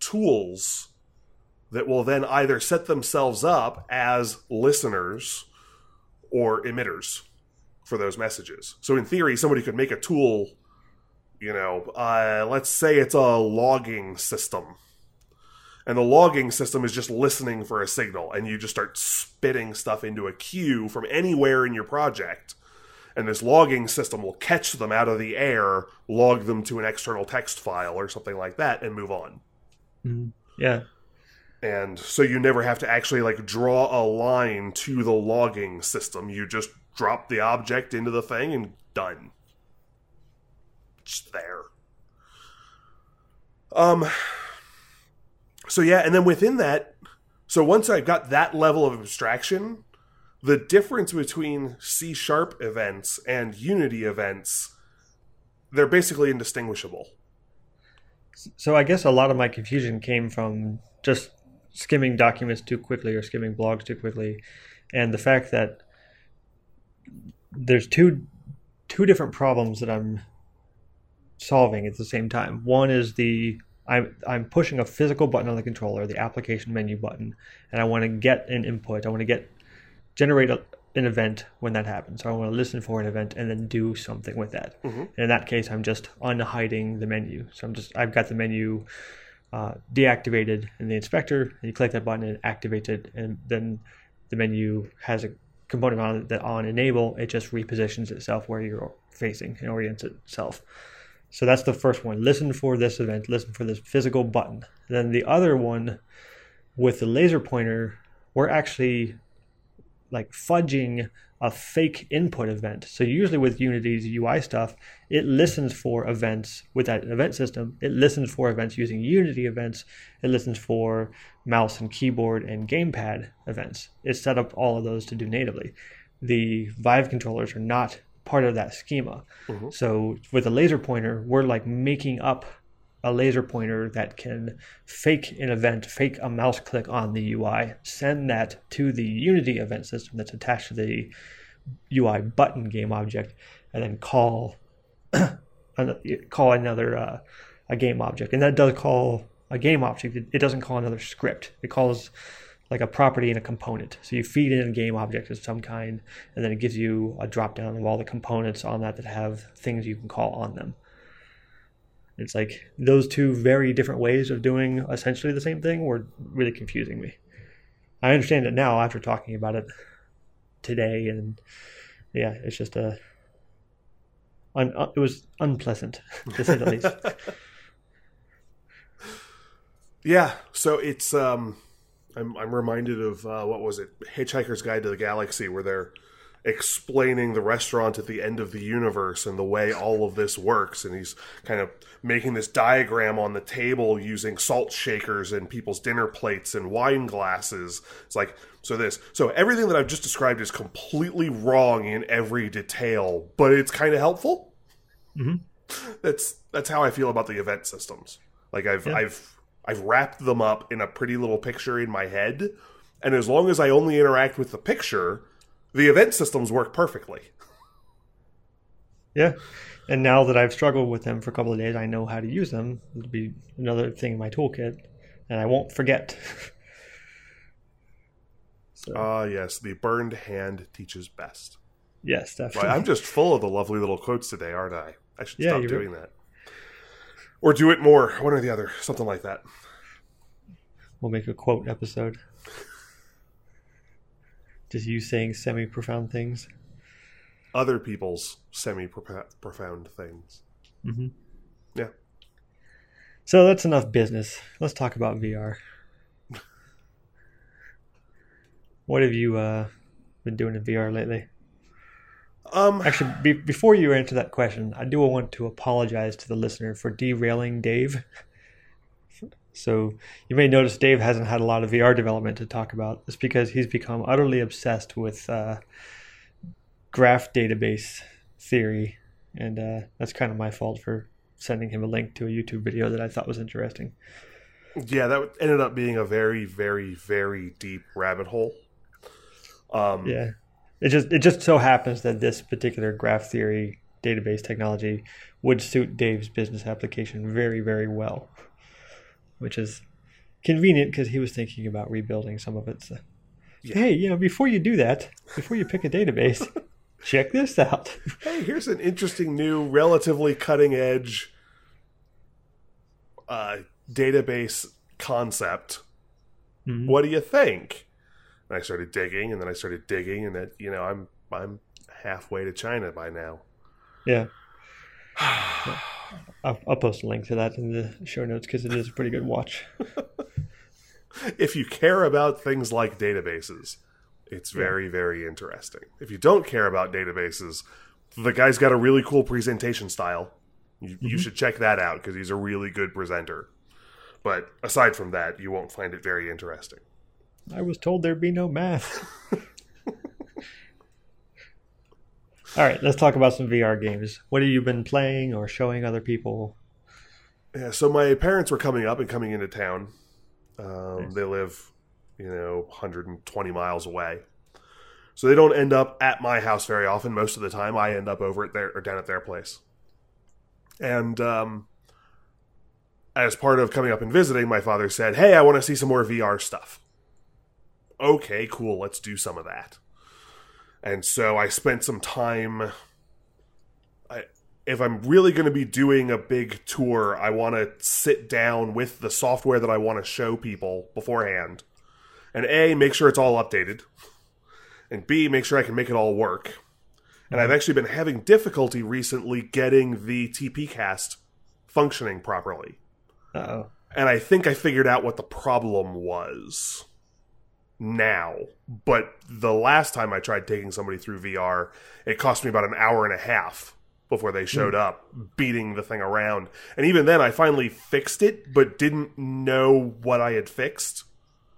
tools that will then either set themselves up as listeners or emitters for those messages. So in theory, somebody could make a tool, you know, uh, let's say it's a logging system. And the logging system is just listening for a signal, and you just start spitting stuff into a queue from anywhere in your project. And this logging system will catch them out of the air, log them to an external text file or something like that, and move on. Mhm. Yeah. and so you never have to actually like draw a line to the logging system you just drop the object into the thing and done just there um so yeah and then within that so once i've got that level of abstraction the difference between c sharp events and unity events they're basically indistinguishable So I guess a lot of my confusion came from just skimming documents too quickly or skimming blogs too quickly, and the fact that there's two two different problems that I'm solving at the same time. One is the I'm I'm pushing a physical button on the controller, the application menu button, and I want to get an input. I want to get generate a, an event when that happens. So I want to listen for an event and then do something with that. Mhm. And in that case, I'm just unhiding the menu. So I'm just I've got the menu uh, deactivated in the inspector. And you click that button and it activates it, and then the menu has a component on it that on enable it just repositions itself where you're facing and orients itself. So that's the first one. Listen for this event. Listen for this physical button. Then the other one with the laser pointer, we're actually like fudging a fake input event. So usually with Unity's UI stuff, it listens for events with that event system. It listens for events using Unity events. It listens for mouse and keyboard and gamepad events. It's set up all of those to do natively. The Vive controllers are not part of that schema. Mhm. So with a laser pointer, we're like making up a laser pointer that can fake an event, fake a mouse click on the UI, send that to the Unity event system that's attached to the UI button game object, and then call call another uh, a game object. And that does call a game object. It, it doesn't call another script. It calls like a property and a component. So you feed in a game object of some kind, and then it gives you a drop down of all the components on that that have things you can call on them. It's like those two very different ways of doing essentially the same thing were really confusing me. I understand it now after talking about it today, and yeah, it's just a. Un, uh, it was unpleasant to say the least. Yeah, so it's um, I'm I'm reminded of uh, what was it, Hitchhiker's Guide to the Galaxy, where they're explaining the restaurant at the end of the universe and the way all of this works, and he's kind of making this diagram on the table using salt shakers and people's dinner plates and wine glasses. It's like so this, so everything that I've just described is completely wrong in every detail, but it's kind of helpful. Mhm. That's that's how I feel about the event systems. Like I've Yeah. I've I've wrapped them up in a pretty little picture in my head, and as long as I only interact with the picture, the event systems work perfectly. Yeah. And now that I've struggled with them for a couple of days, I know how to use them. It'll be another thing in my toolkit, and I won't forget. so, Ah, yes, the burned hand teaches best. yes, definitely. Well, I'm just full of the lovely little quotes today, aren't I? I should Yeah, stop doing that. Or do it more, one or the other, something like that. We'll make a quote episode. Just you saying semi profound things. Other people's semi profound things. Mm-hmm. Yeah. So that's enough business. Let's talk about VR. what have you uh, been doing in VR lately? Um, Actually, be- before you answer that question, I do want to apologize to the listener for derailing Dave. So you may notice Dave hasn't had a lot of VR development to talk about. It's because he's become utterly obsessed with uh, graph database theory, and uh, that's kind of my fault for sending him a link to a YouTube video that I thought was interesting. yeah, that ended up being a very, very, very deep rabbit hole. Um, Yeah, it just it just so happens that this particular graph theory database technology would suit Dave's business application very very well, which is convenient because he was thinking about rebuilding some of it. So. Yeah. Hey, you know, before you do that, before you pick a database, check this out. hey, here's an interesting new, relatively cutting edge uh, database concept. Mhm. What do you think? And I started digging, and then I started digging, and that you know, I'm I'm halfway to China by now. Yeah. I'll, I'll post a link to that in the show notes because it is a pretty good watch. if you care about things like databases, it's very, very interesting. If you don't care about databases, the guy's got a really cool presentation style. You, you mm-hmm. should check that out because he's a really good presenter. But aside from that, you won't find it very interesting. I was told there'd be no math. All right, let's talk about some VR games. What have you been playing or showing other people? Yeah, so my parents were coming up and coming into town. Um, Nice. They live, you know, 120 miles away. So they don't end up at my house very often. Most of the time, I end up over at their or down at their place. And um, as part of coming up and visiting, my father said, "Hey, I want to see some more VR stuff." Okay, cool. Let's do some of that. And so I spent some time if I'm really going to be doing a big tour, I want to sit down with the software that I want to show people beforehand. And A, make sure it's all updated. And B, make sure I can make it all work. And I've actually been having difficulty recently getting the TPCast functioning properly. Uh oh. And I think I figured out what the problem was now. But the last time I tried taking somebody through VR, it cost me about an hour and a half before they showed up, beating the thing around. And even then, I finally fixed it, but didn't know what I had fixed.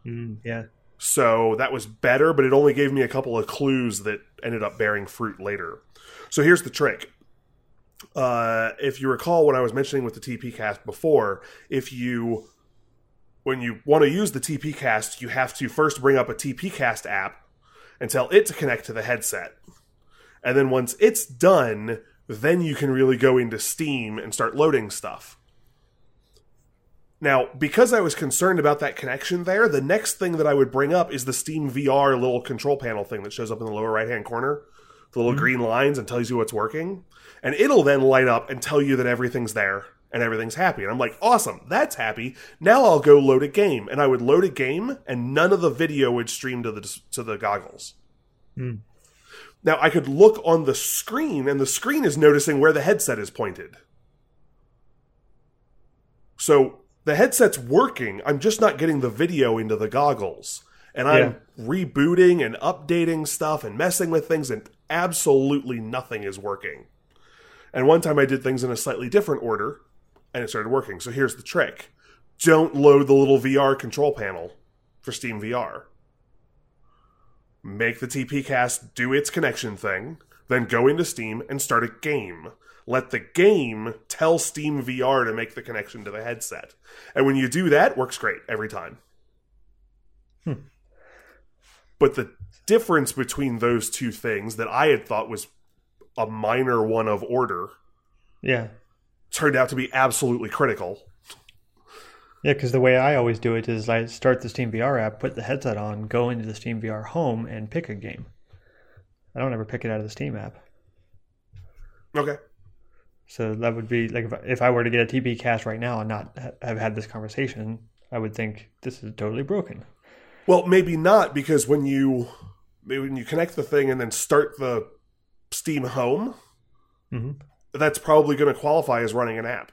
Mm, yeah. So that was better, but it only gave me a couple of clues that ended up bearing fruit later. So here's the trick. Uh, if you recall what I was mentioning with the TPCast before, if you when you want to use the TPCast, you have to first bring up a TPCast app and tell it to connect to the headset. And then once it's done, then you can really go into Steam and start loading stuff. Now, because I was concerned about that connection there, the next thing that I would bring up is the Steam VR little control panel thing that shows up in the lower right hand corner, the little mm-hmm. green lines, and tells you what's working. And it'll then light up and tell you that everything's there and everything's happy. And I'm like, awesome, that's happy. Now I'll go load a game. And I would load a game, and none of the video would stream to the to the goggles. Hmm. Now I could look on the screen, and the screen is noticing where the headset is pointed. So the headset's working. I'm just not getting the video into the goggles. And I'm rebooting and updating stuff and messing with things, and absolutely nothing is working. And one time I did things in a slightly different order, and it started working. So here's the trick don't load the little VR control panel for Steam VR. Make the TPCast do its connection thing, then go into Steam and start a game. Let the game tell Steam VR to make the connection to the headset. And when you do that, works great every time. Hmm. But the difference between those two things that I had thought was a minor one of order Yeah. Turned out to be absolutely critical. Yeah, because the way I always do it is I start the Steam VR app, put the headset on, go into the Steam VR home, and pick a game. I don't ever pick it out of the Steam app. Okay. So that would be like if, if I were to get a TPCast right now and not have had this conversation, I would think this is totally broken. Well, maybe not because when you maybe when you connect the thing and then start the Steam Home, hmm that's probably going to qualify as running an app.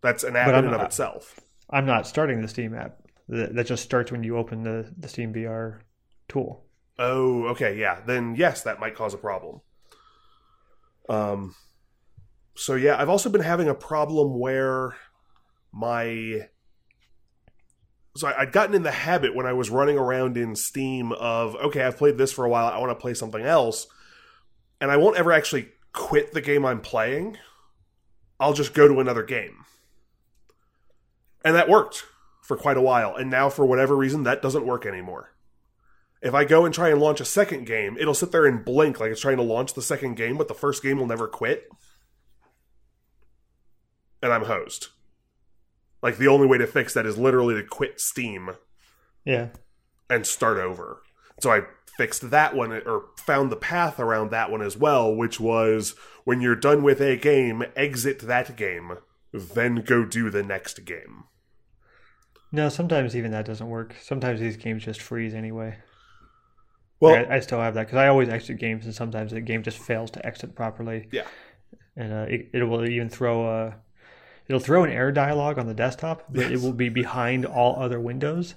That's an app in and of itself. I'm not starting the Steam app. That that just starts when you open the, the Steam VR tool. Oh, okay, yeah. Then yes, that might cause a problem. Um so yeah, I've also been having a problem where my so I'd gotten in the habit when I was running around in Steam of okay, I've played this for a while, I want to play something else, and I won't ever actually quit the game I'm playing. I'll just go to another game. And that worked for quite a while, and now for whatever reason that doesn't work anymore. If I go and try and launch a second game, it'll sit there and blink like it's trying to launch the second game, but the first game will never quit. And I'm hosed. Like the only way to fix that is literally to quit Steam Yeah. and start over. So I fixed that one or found the path around that one as well, which was when you're done with a game, exit that game, then go do the next game. No, sometimes even that doesn't work. Sometimes these games just freeze anyway. Well, I, I still have that because I always exit games, and sometimes the game just fails to exit properly. Yeah. and uh, it, it will even throw a it'll throw an error dialog on the desktop, but it will be behind all other windows,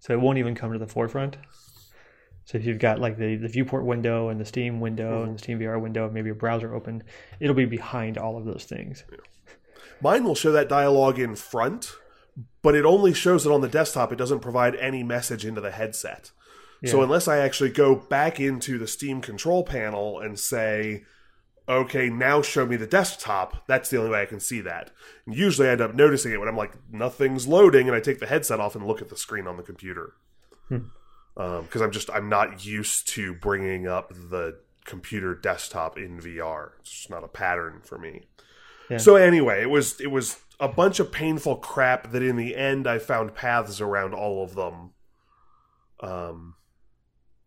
so it won't even come to the forefront. So if you've got like the, the viewport window and the Steam window and mm-hmm. the Steam VR window, maybe a browser open, it'll be behind all of those things. Mine will show that dialogue in front, but it only shows it on the desktop. It doesn't provide any message into the headset. So unless I actually go back into the Steam control panel and say, okay, now show me the desktop, that's the only way I can see that. And usually I end up noticing it when I'm like, nothing's loading, and I take the headset off and look at the screen on the computer. Hmm. Because I'm just, I'm not used to bringing up the computer desktop in VR. It's just not a pattern for me. Yeah. So anyway, it was it was a bunch of painful crap that in the end I found paths around all of them. Um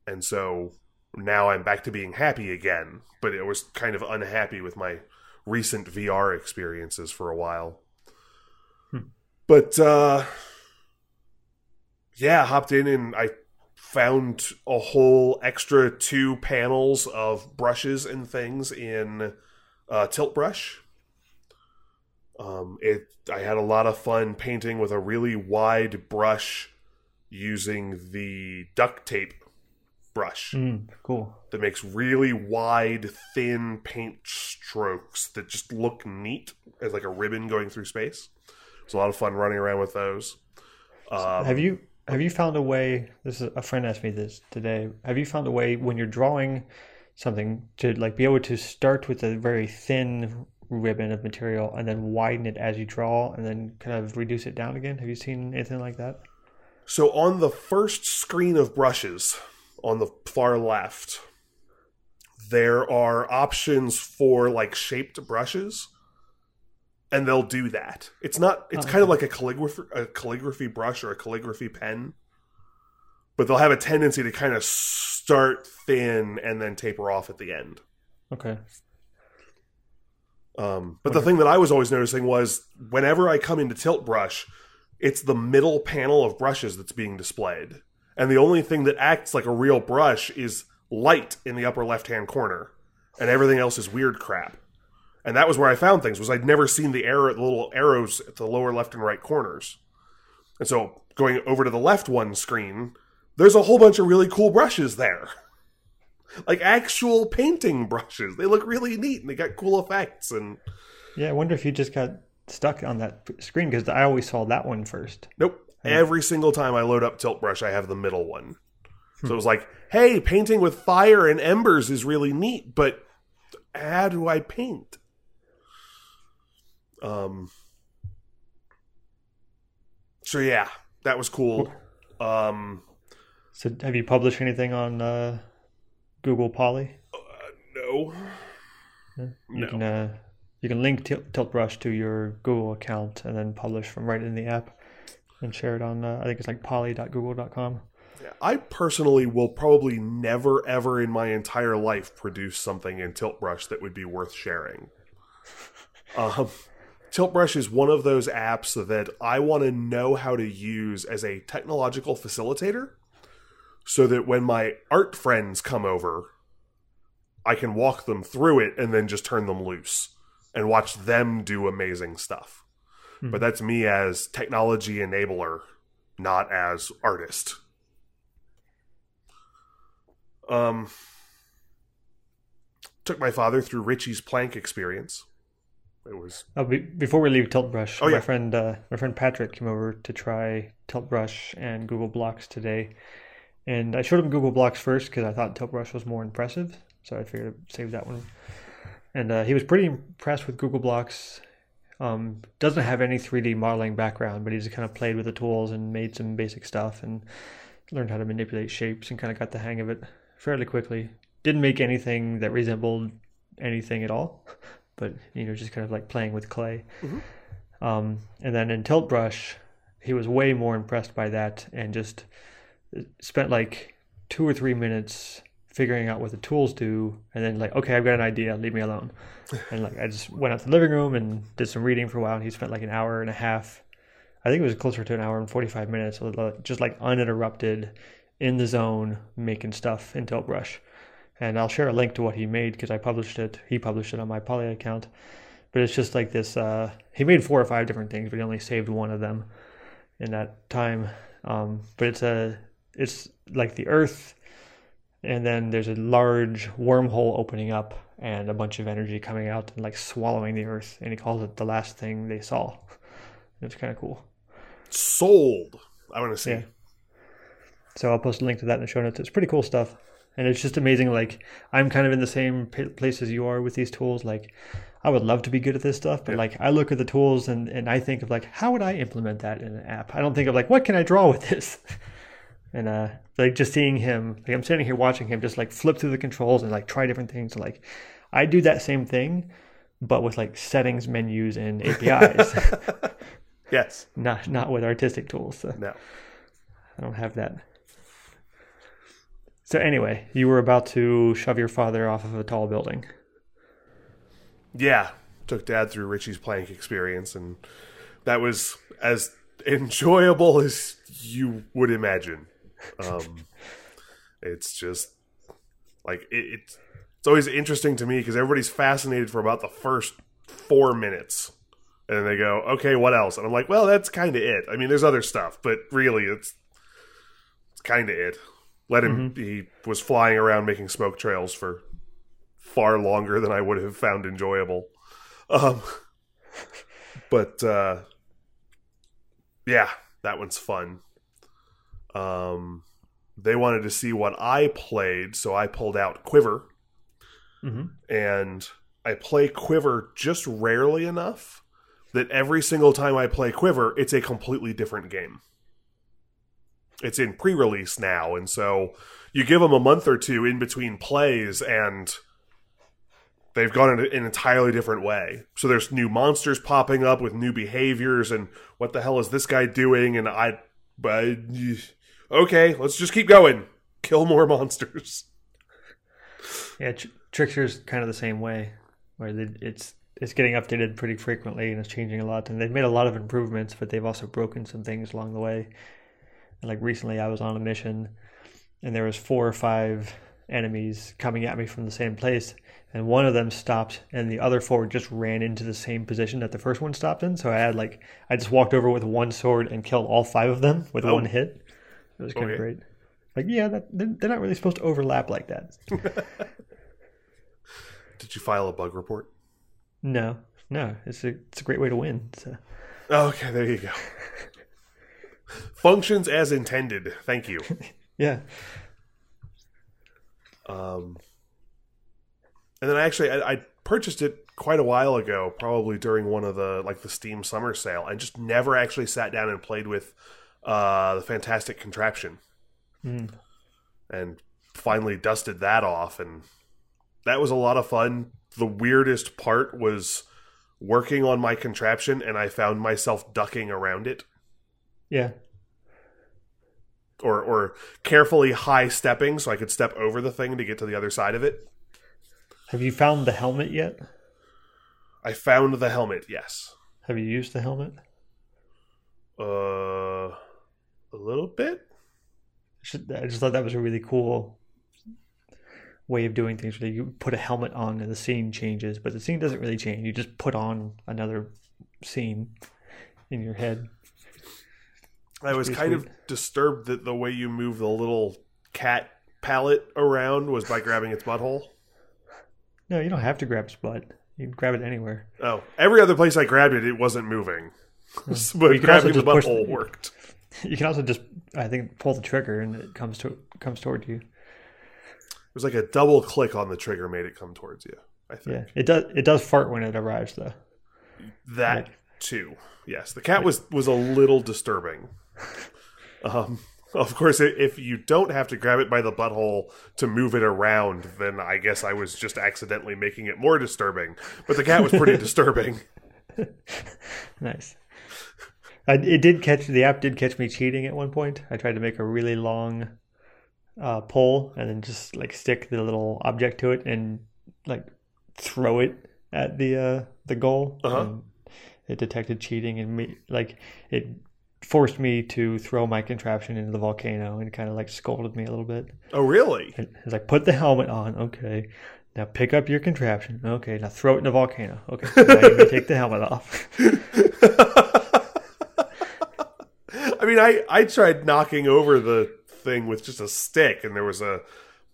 and so now I'm back to being happy again, but it was kind of unhappy with my recent VR experiences for a while. But uh yeah, hopped in and I found a whole extra two panels of brushes and things in uh, Tilt Brush. Um, it I had a lot of fun painting with a really wide brush using the duct tape brush Mm, cool. that makes really wide, thin paint strokes that just look neat as like a ribbon going through space. It's a lot of fun running around with those. Um, have you have you found a way? This is a friend asked me this today. Have you found a way when you're drawing something to like be able to start with a very thin ribbon of material and then widen it as you draw and then kind of reduce it down again? Have you seen anything like that? So on the first screen of brushes on the far left, there are options for like shaped brushes, and they'll do that. It's not. It's Oh, kind of like a calligraphy, a calligraphy brush or a calligraphy pen, but they'll have a tendency to kind of start thin and then taper off at the end. Okay. Um, but the thing that I was always noticing was whenever I come into Tilt Brush, it's the middle panel of brushes that's being displayed. And the only thing that acts like a real brush is light in the upper left hand corner. And everything else is weird crap. And that was where I found things was I'd never seen the arrow the little arrows at the lower left and right corners. And so going over to the left one screen, there's a whole bunch of really cool brushes there. Like actual painting brushes. They look really neat and they got cool effects and Yeah, I wonder if you just got stuck on that screen because I always saw that one first. Nope. Every single time I load up Tilt Brush, I have the middle one. So hmm. it was like, hey, painting with fire and embers is really neat, but how do I paint? Um. So yeah, that was cool. Um. So have you published anything on uh, Google Poly? No. You No. can uh, you can link Tilt, Tilt Brush to your Google account and then publish from right in the app and share it on uh, I think it's like poly.google.com. Yeah, I personally will probably never, ever in my entire life produce something in Tilt Brush that would be worth sharing. Um, Tilt Brush is one of those apps that I want to know how to use as a technological facilitator so that when my art friends come over, I can walk them through it and then just turn them loose and watch them do amazing stuff. But that's me as technology enabler, not as artist. Um, took my father through Richie's plank experience. It was Oh, be, before we leave Tilt Brush, Oh, my yeah. friend uh, my friend Patrick came over to try Tilt Brush and Google Blocks today, and I showed him Google Blocks first because I thought Tilt Brush was more impressive, so I figured I'd save that one. And uh, he was pretty impressed with Google Blocks. Um, doesn't have any 3D modeling background, but he just kind of played with the tools and made some basic stuff and learned how to manipulate shapes and kind of got the hang of it fairly quickly. Didn't make anything that resembled anything at all, but you know, just kind of like playing with clay. Mhm. Um, and then in Tilt Brush, he was way more impressed by that and just spent like two or three minutes figuring out what the tools do, and then like, okay, I've got an idea, leave me alone. and like, I just went out to the living room and did some reading for a while. And he spent like an hour and a half. I think it was closer to an hour and forty five minutes, just like uninterrupted, in the zone, making stuff in Tilt Brush. And I'll share a link to what he made because I published it. He published it on my Poly account. But it's just like this. Uh, he made four or five different things, but he only saved one of them in that time. Um, but it's a it's like the Earth and then there's a large wormhole opening up and a bunch of energy coming out and like swallowing the earth and he calls it the last thing they saw it's kind of cool sold i want to see yeah. so i'll post a link to that in the show notes it's pretty cool stuff and it's just amazing like i'm kind of in the same place as you are with these tools like i would love to be good at this stuff but yeah. like i look at the tools and, and i think of like how would i implement that in an app i don't think of like what can i draw with this and uh, like just seeing him, like I'm sitting here watching him just like flip through the controls and like try different things. Like I do that same thing, but with like settings, menus, and APIs. yes. Not not with artistic tools. So no. I don't have that. So anyway, you were about to shove your father off of a tall building. Yeah, took dad through Richie's plank experience, and that was as enjoyable as you would imagine. Um, it's just like it, it's it's always interesting to me because everybody's fascinated for about the first four minutes, and then they go, "Okay, what else?" And I'm like, "Well, that's kind of it. I mean, there's other stuff, but really, it's it's kind of it." Let him. Mm-hmm. He was flying around making smoke trails for far longer than I would have found enjoyable. Um, but uh, yeah, that one's fun. Um, they wanted to see what I played, so I pulled out QuiVr, mm-hmm. and I play QuiVr just rarely enough that every single time I play QuiVr, it's a completely different game. It's in pre-release now, and so you give them a month or two in between plays, and they've gone in an entirely different way. So there's new monsters popping up with new behaviors, and what the hell is this guy doing? And I, but okay, let's just keep going. Kill more monsters. Yeah, Tr- Trickster's kind of the same way, where it's it's getting updated pretty frequently and it's changing a lot. And they've made a lot of improvements, but they've also broken some things along the way. And like recently, I was on a mission, and there was four or five enemies coming at me from the same place and one of them stopped and the other four just ran into the same position that the first one stopped in so i had like i just walked over with one sword and killed all five of them with oh. one hit it was kind okay. of great. Like, yeah, that, they're not really supposed to overlap like that. Did you file a bug report? No, no. It's a it's a great way to win. So. Oh, okay, there you go. Functions as intended. Thank you. yeah. Um, and then I actually I, I purchased it quite a while ago, probably during one of the like the Steam summer sale, and just never actually sat down and played with uh, the Fantastic Contraption, mm. and finally dusted that off, and that was a lot of fun. The weirdest part was working on my contraption, and I found myself ducking around it. Yeah. Or, or carefully high stepping so I could step over the thing to get to the other side of it. Have you found the helmet yet? I found the helmet, yes. Have you used the helmet? Uh, a little bit. I just thought that was a really cool way of doing things. Where you put a helmet on and the scene changes, but the scene doesn't really change. You just put on another scene in your head. I was kind sweet. of disturbed that the way you move the little cat palette around was by grabbing its butthole. No, you don't have to grab its butt. You can grab it anywhere. Oh, every other place I grabbed it, it wasn't moving. but grabbing the butthole worked. You can also just, I think, pull the trigger and it comes to comes toward you. It was like a double click on the trigger made it come towards you. I think. Yeah, it does. It does fart when it arrives, though. That like, too. Yes, the cat was was a little disturbing. Um, of course, if you don't have to grab it by the butthole to move it around, then I guess I was just accidentally making it more disturbing. But the cat was pretty disturbing. nice. I, it did catch the app did catch me cheating at one point. I tried to make a really long uh, pole and then just like stick the little object to it and like throw it at the uh, the goal. Uh-huh. It detected cheating and me like it forced me to throw my contraption into the volcano and kind of like scolded me a little bit. Oh, really? Was like, put the helmet on. Okay. Now pick up your contraption. Okay. Now throw it in the volcano. Okay. Now you may take the helmet off. I mean, I I tried knocking over the thing with just a stick, and there was a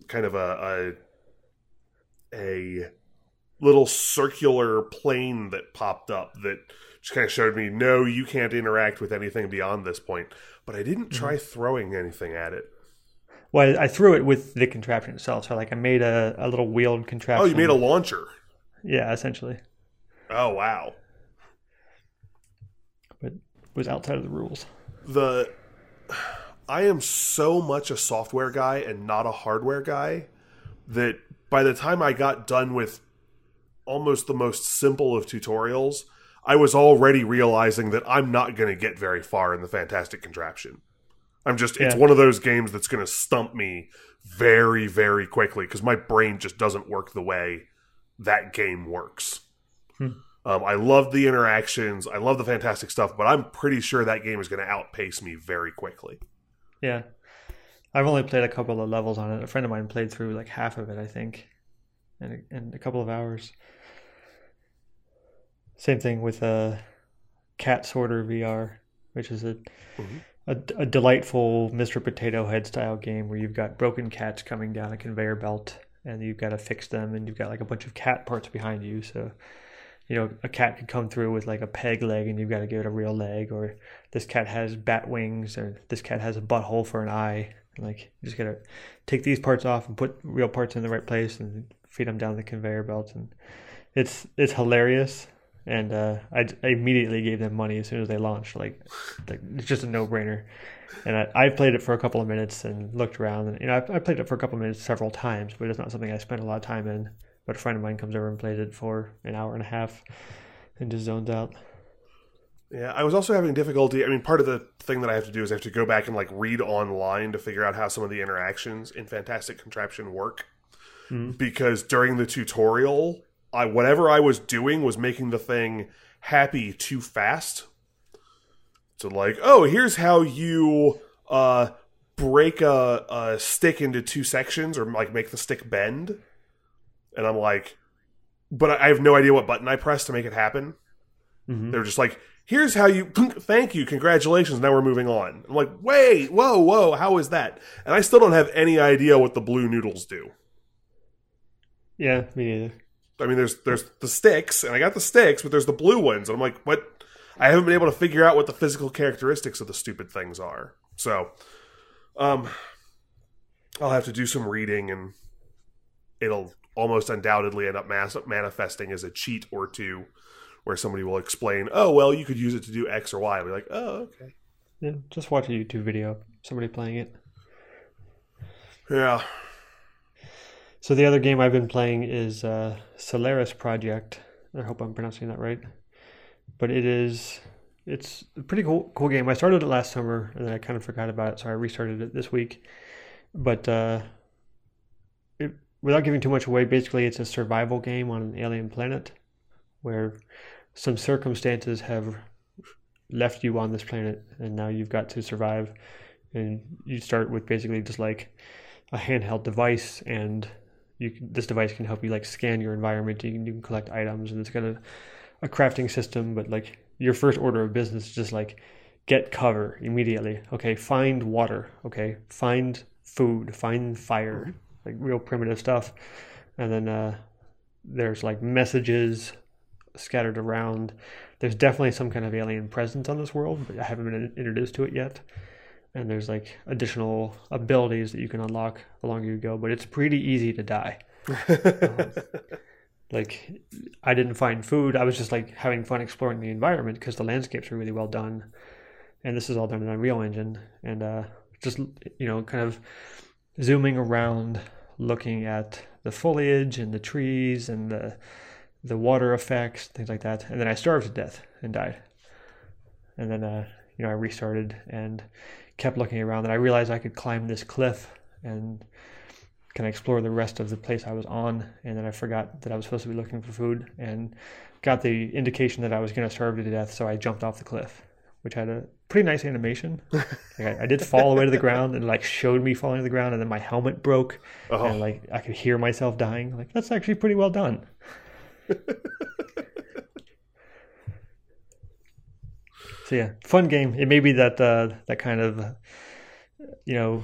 kind of a a, a little circular plane that popped up that just kind of showed me, no, you can't interact with anything beyond this point. But I didn't try mm-hmm. throwing anything at it. Well, I threw it with the contraption itself. So like I made a, a little wheeled contraption. Oh, you made a launcher. Yeah, essentially. Oh, wow. But it was outside of the rules. the I am so much a software guy and not a hardware guy that by the time I got done with almost the most simple of tutorials, I was already realizing that I'm not going to get very far in the fantastic contraption. I'm just it's one of those games that's going to stump me very very quickly because my brain just doesn't work the way that game works. Hmm. Um, I love the interactions. I love the fantastic stuff, but I'm pretty sure that game is going to outpace me very quickly. Yeah. I've only played a couple of levels on it. A friend of mine played through like half of it, I think, in a, in a couple of hours. Same thing with uh, Cat Sorter VR, which is a, Mhm. a a delightful Mr. Potato Head style game where you've got broken cats coming down a conveyor belt, and you've got to fix them, and you've got like a bunch of cat parts behind you. So, you know, a cat could come through with like a peg leg, and you've got to give it a real leg, or this cat has bat wings, or this cat has a butthole for an eye. Like, you just gotta take these parts off and put real parts in the right place, and feed them down the conveyor belt, and it's it's hilarious. And uh, I, I immediately gave them money as soon as they launched. Like, like it's just a no brainer. And I, I played it for a couple of minutes and looked around, and you know I, I played it for a couple of minutes several times, but it's not something I spent a lot of time in. But a friend of mine comes over and plays it for an hour and a half, and just zones out. Yeah, I was also having difficulty. I mean, part of the thing that I have to do is I have to go back and like read online to figure out how some of the interactions in Fantastic Contraption work. Mhm. Because during the tutorial, I whatever I was doing was making the thing happy too fast. So like, oh, here's how you uh break a, a stick into two sections or like make the stick bend. And I'm like, but I have no idea what button I pressed to make it happen. Mm-hmm. They're just like, here's how you, thank you, congratulations, now we're moving on. I'm like, wait, whoa, whoa, how is that? And I still don't have any idea what the blue noodles do. Yeah, me neither. I mean, there's there's the sticks, and I got the sticks, but there's the blue ones. And I'm like, what? I haven't been able to figure out what the physical characteristics of the stupid things are. So, um, I'll have to do some reading, and it'll almost undoubtedly end up mass- manifesting as a cheat or two, where somebody will explain, oh, well, you could use it to do X or Y. I'll be like, oh, okay. Yeah, just watch a YouTube video, somebody playing it. Yeah. So the other game I've been playing is uh, Solaris Project. I hope I'm pronouncing that right. But it is it's a pretty cool cool game. I started it last summer and then I kind of forgot about it, so I restarted it this week. But uh, it, without giving too much away, basically it's a survival game on an alien planet where some circumstances have left you on this planet and now you've got to survive. And you start with basically just like a handheld device and you can, this device can help you like scan your environment you can, you can collect items and it's got a, a crafting system but like your first order of business is just like get cover immediately. Okay find water. Okay find food. Find fire. Like real primitive stuff. And then uh there's like messages scattered around. There's definitely some kind of alien presence on this world but i haven't been introduced to it yet and there's like additional abilities that you can unlock the longer you go but it's pretty easy to die like i didn't find food i was just like having fun exploring the environment because the landscapes are really well done and this is all done in unreal engine and uh just you know kind of zooming around looking at the foliage and the trees and the the water effects, things like that. And then I starved to death and died. And then, uh, you know, I restarted and kept looking around. And I realized I could climb this cliff and kind of explore the rest of the place I was on. And then I forgot that I was supposed to be looking for food and got the indication that I was going to starve to death. So I jumped off the cliff, which had a pretty nice animation. like I, I, did fall away to the ground and like showed me falling to the ground. And then my helmet broke oh. and like I could hear myself dying. Like that's actually pretty well done. so yeah, fun game. It may be that uh, that kind of you know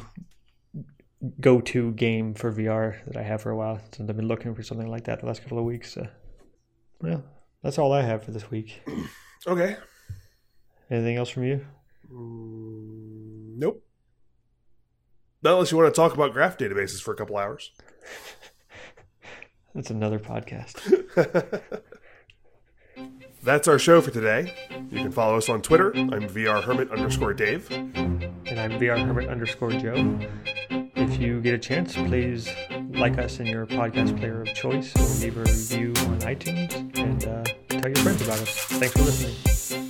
go to game for VR that I have for a while. Since I've been looking for something like that the last couple of weeks. So, well, that's all I have for this week. Okay. Anything else from you? Mm, nope. Not unless you want to talk about graph databases for a couple hours. That's another podcast. That's our show for today. You can follow us on Twitter. I'm VR Hermit underscore Dave. And I'm VR Hermit underscore Joe. If you get a chance, please like us in your podcast player of choice or leave a review on iTunes and uh, tell your friends about us. Thanks for listening.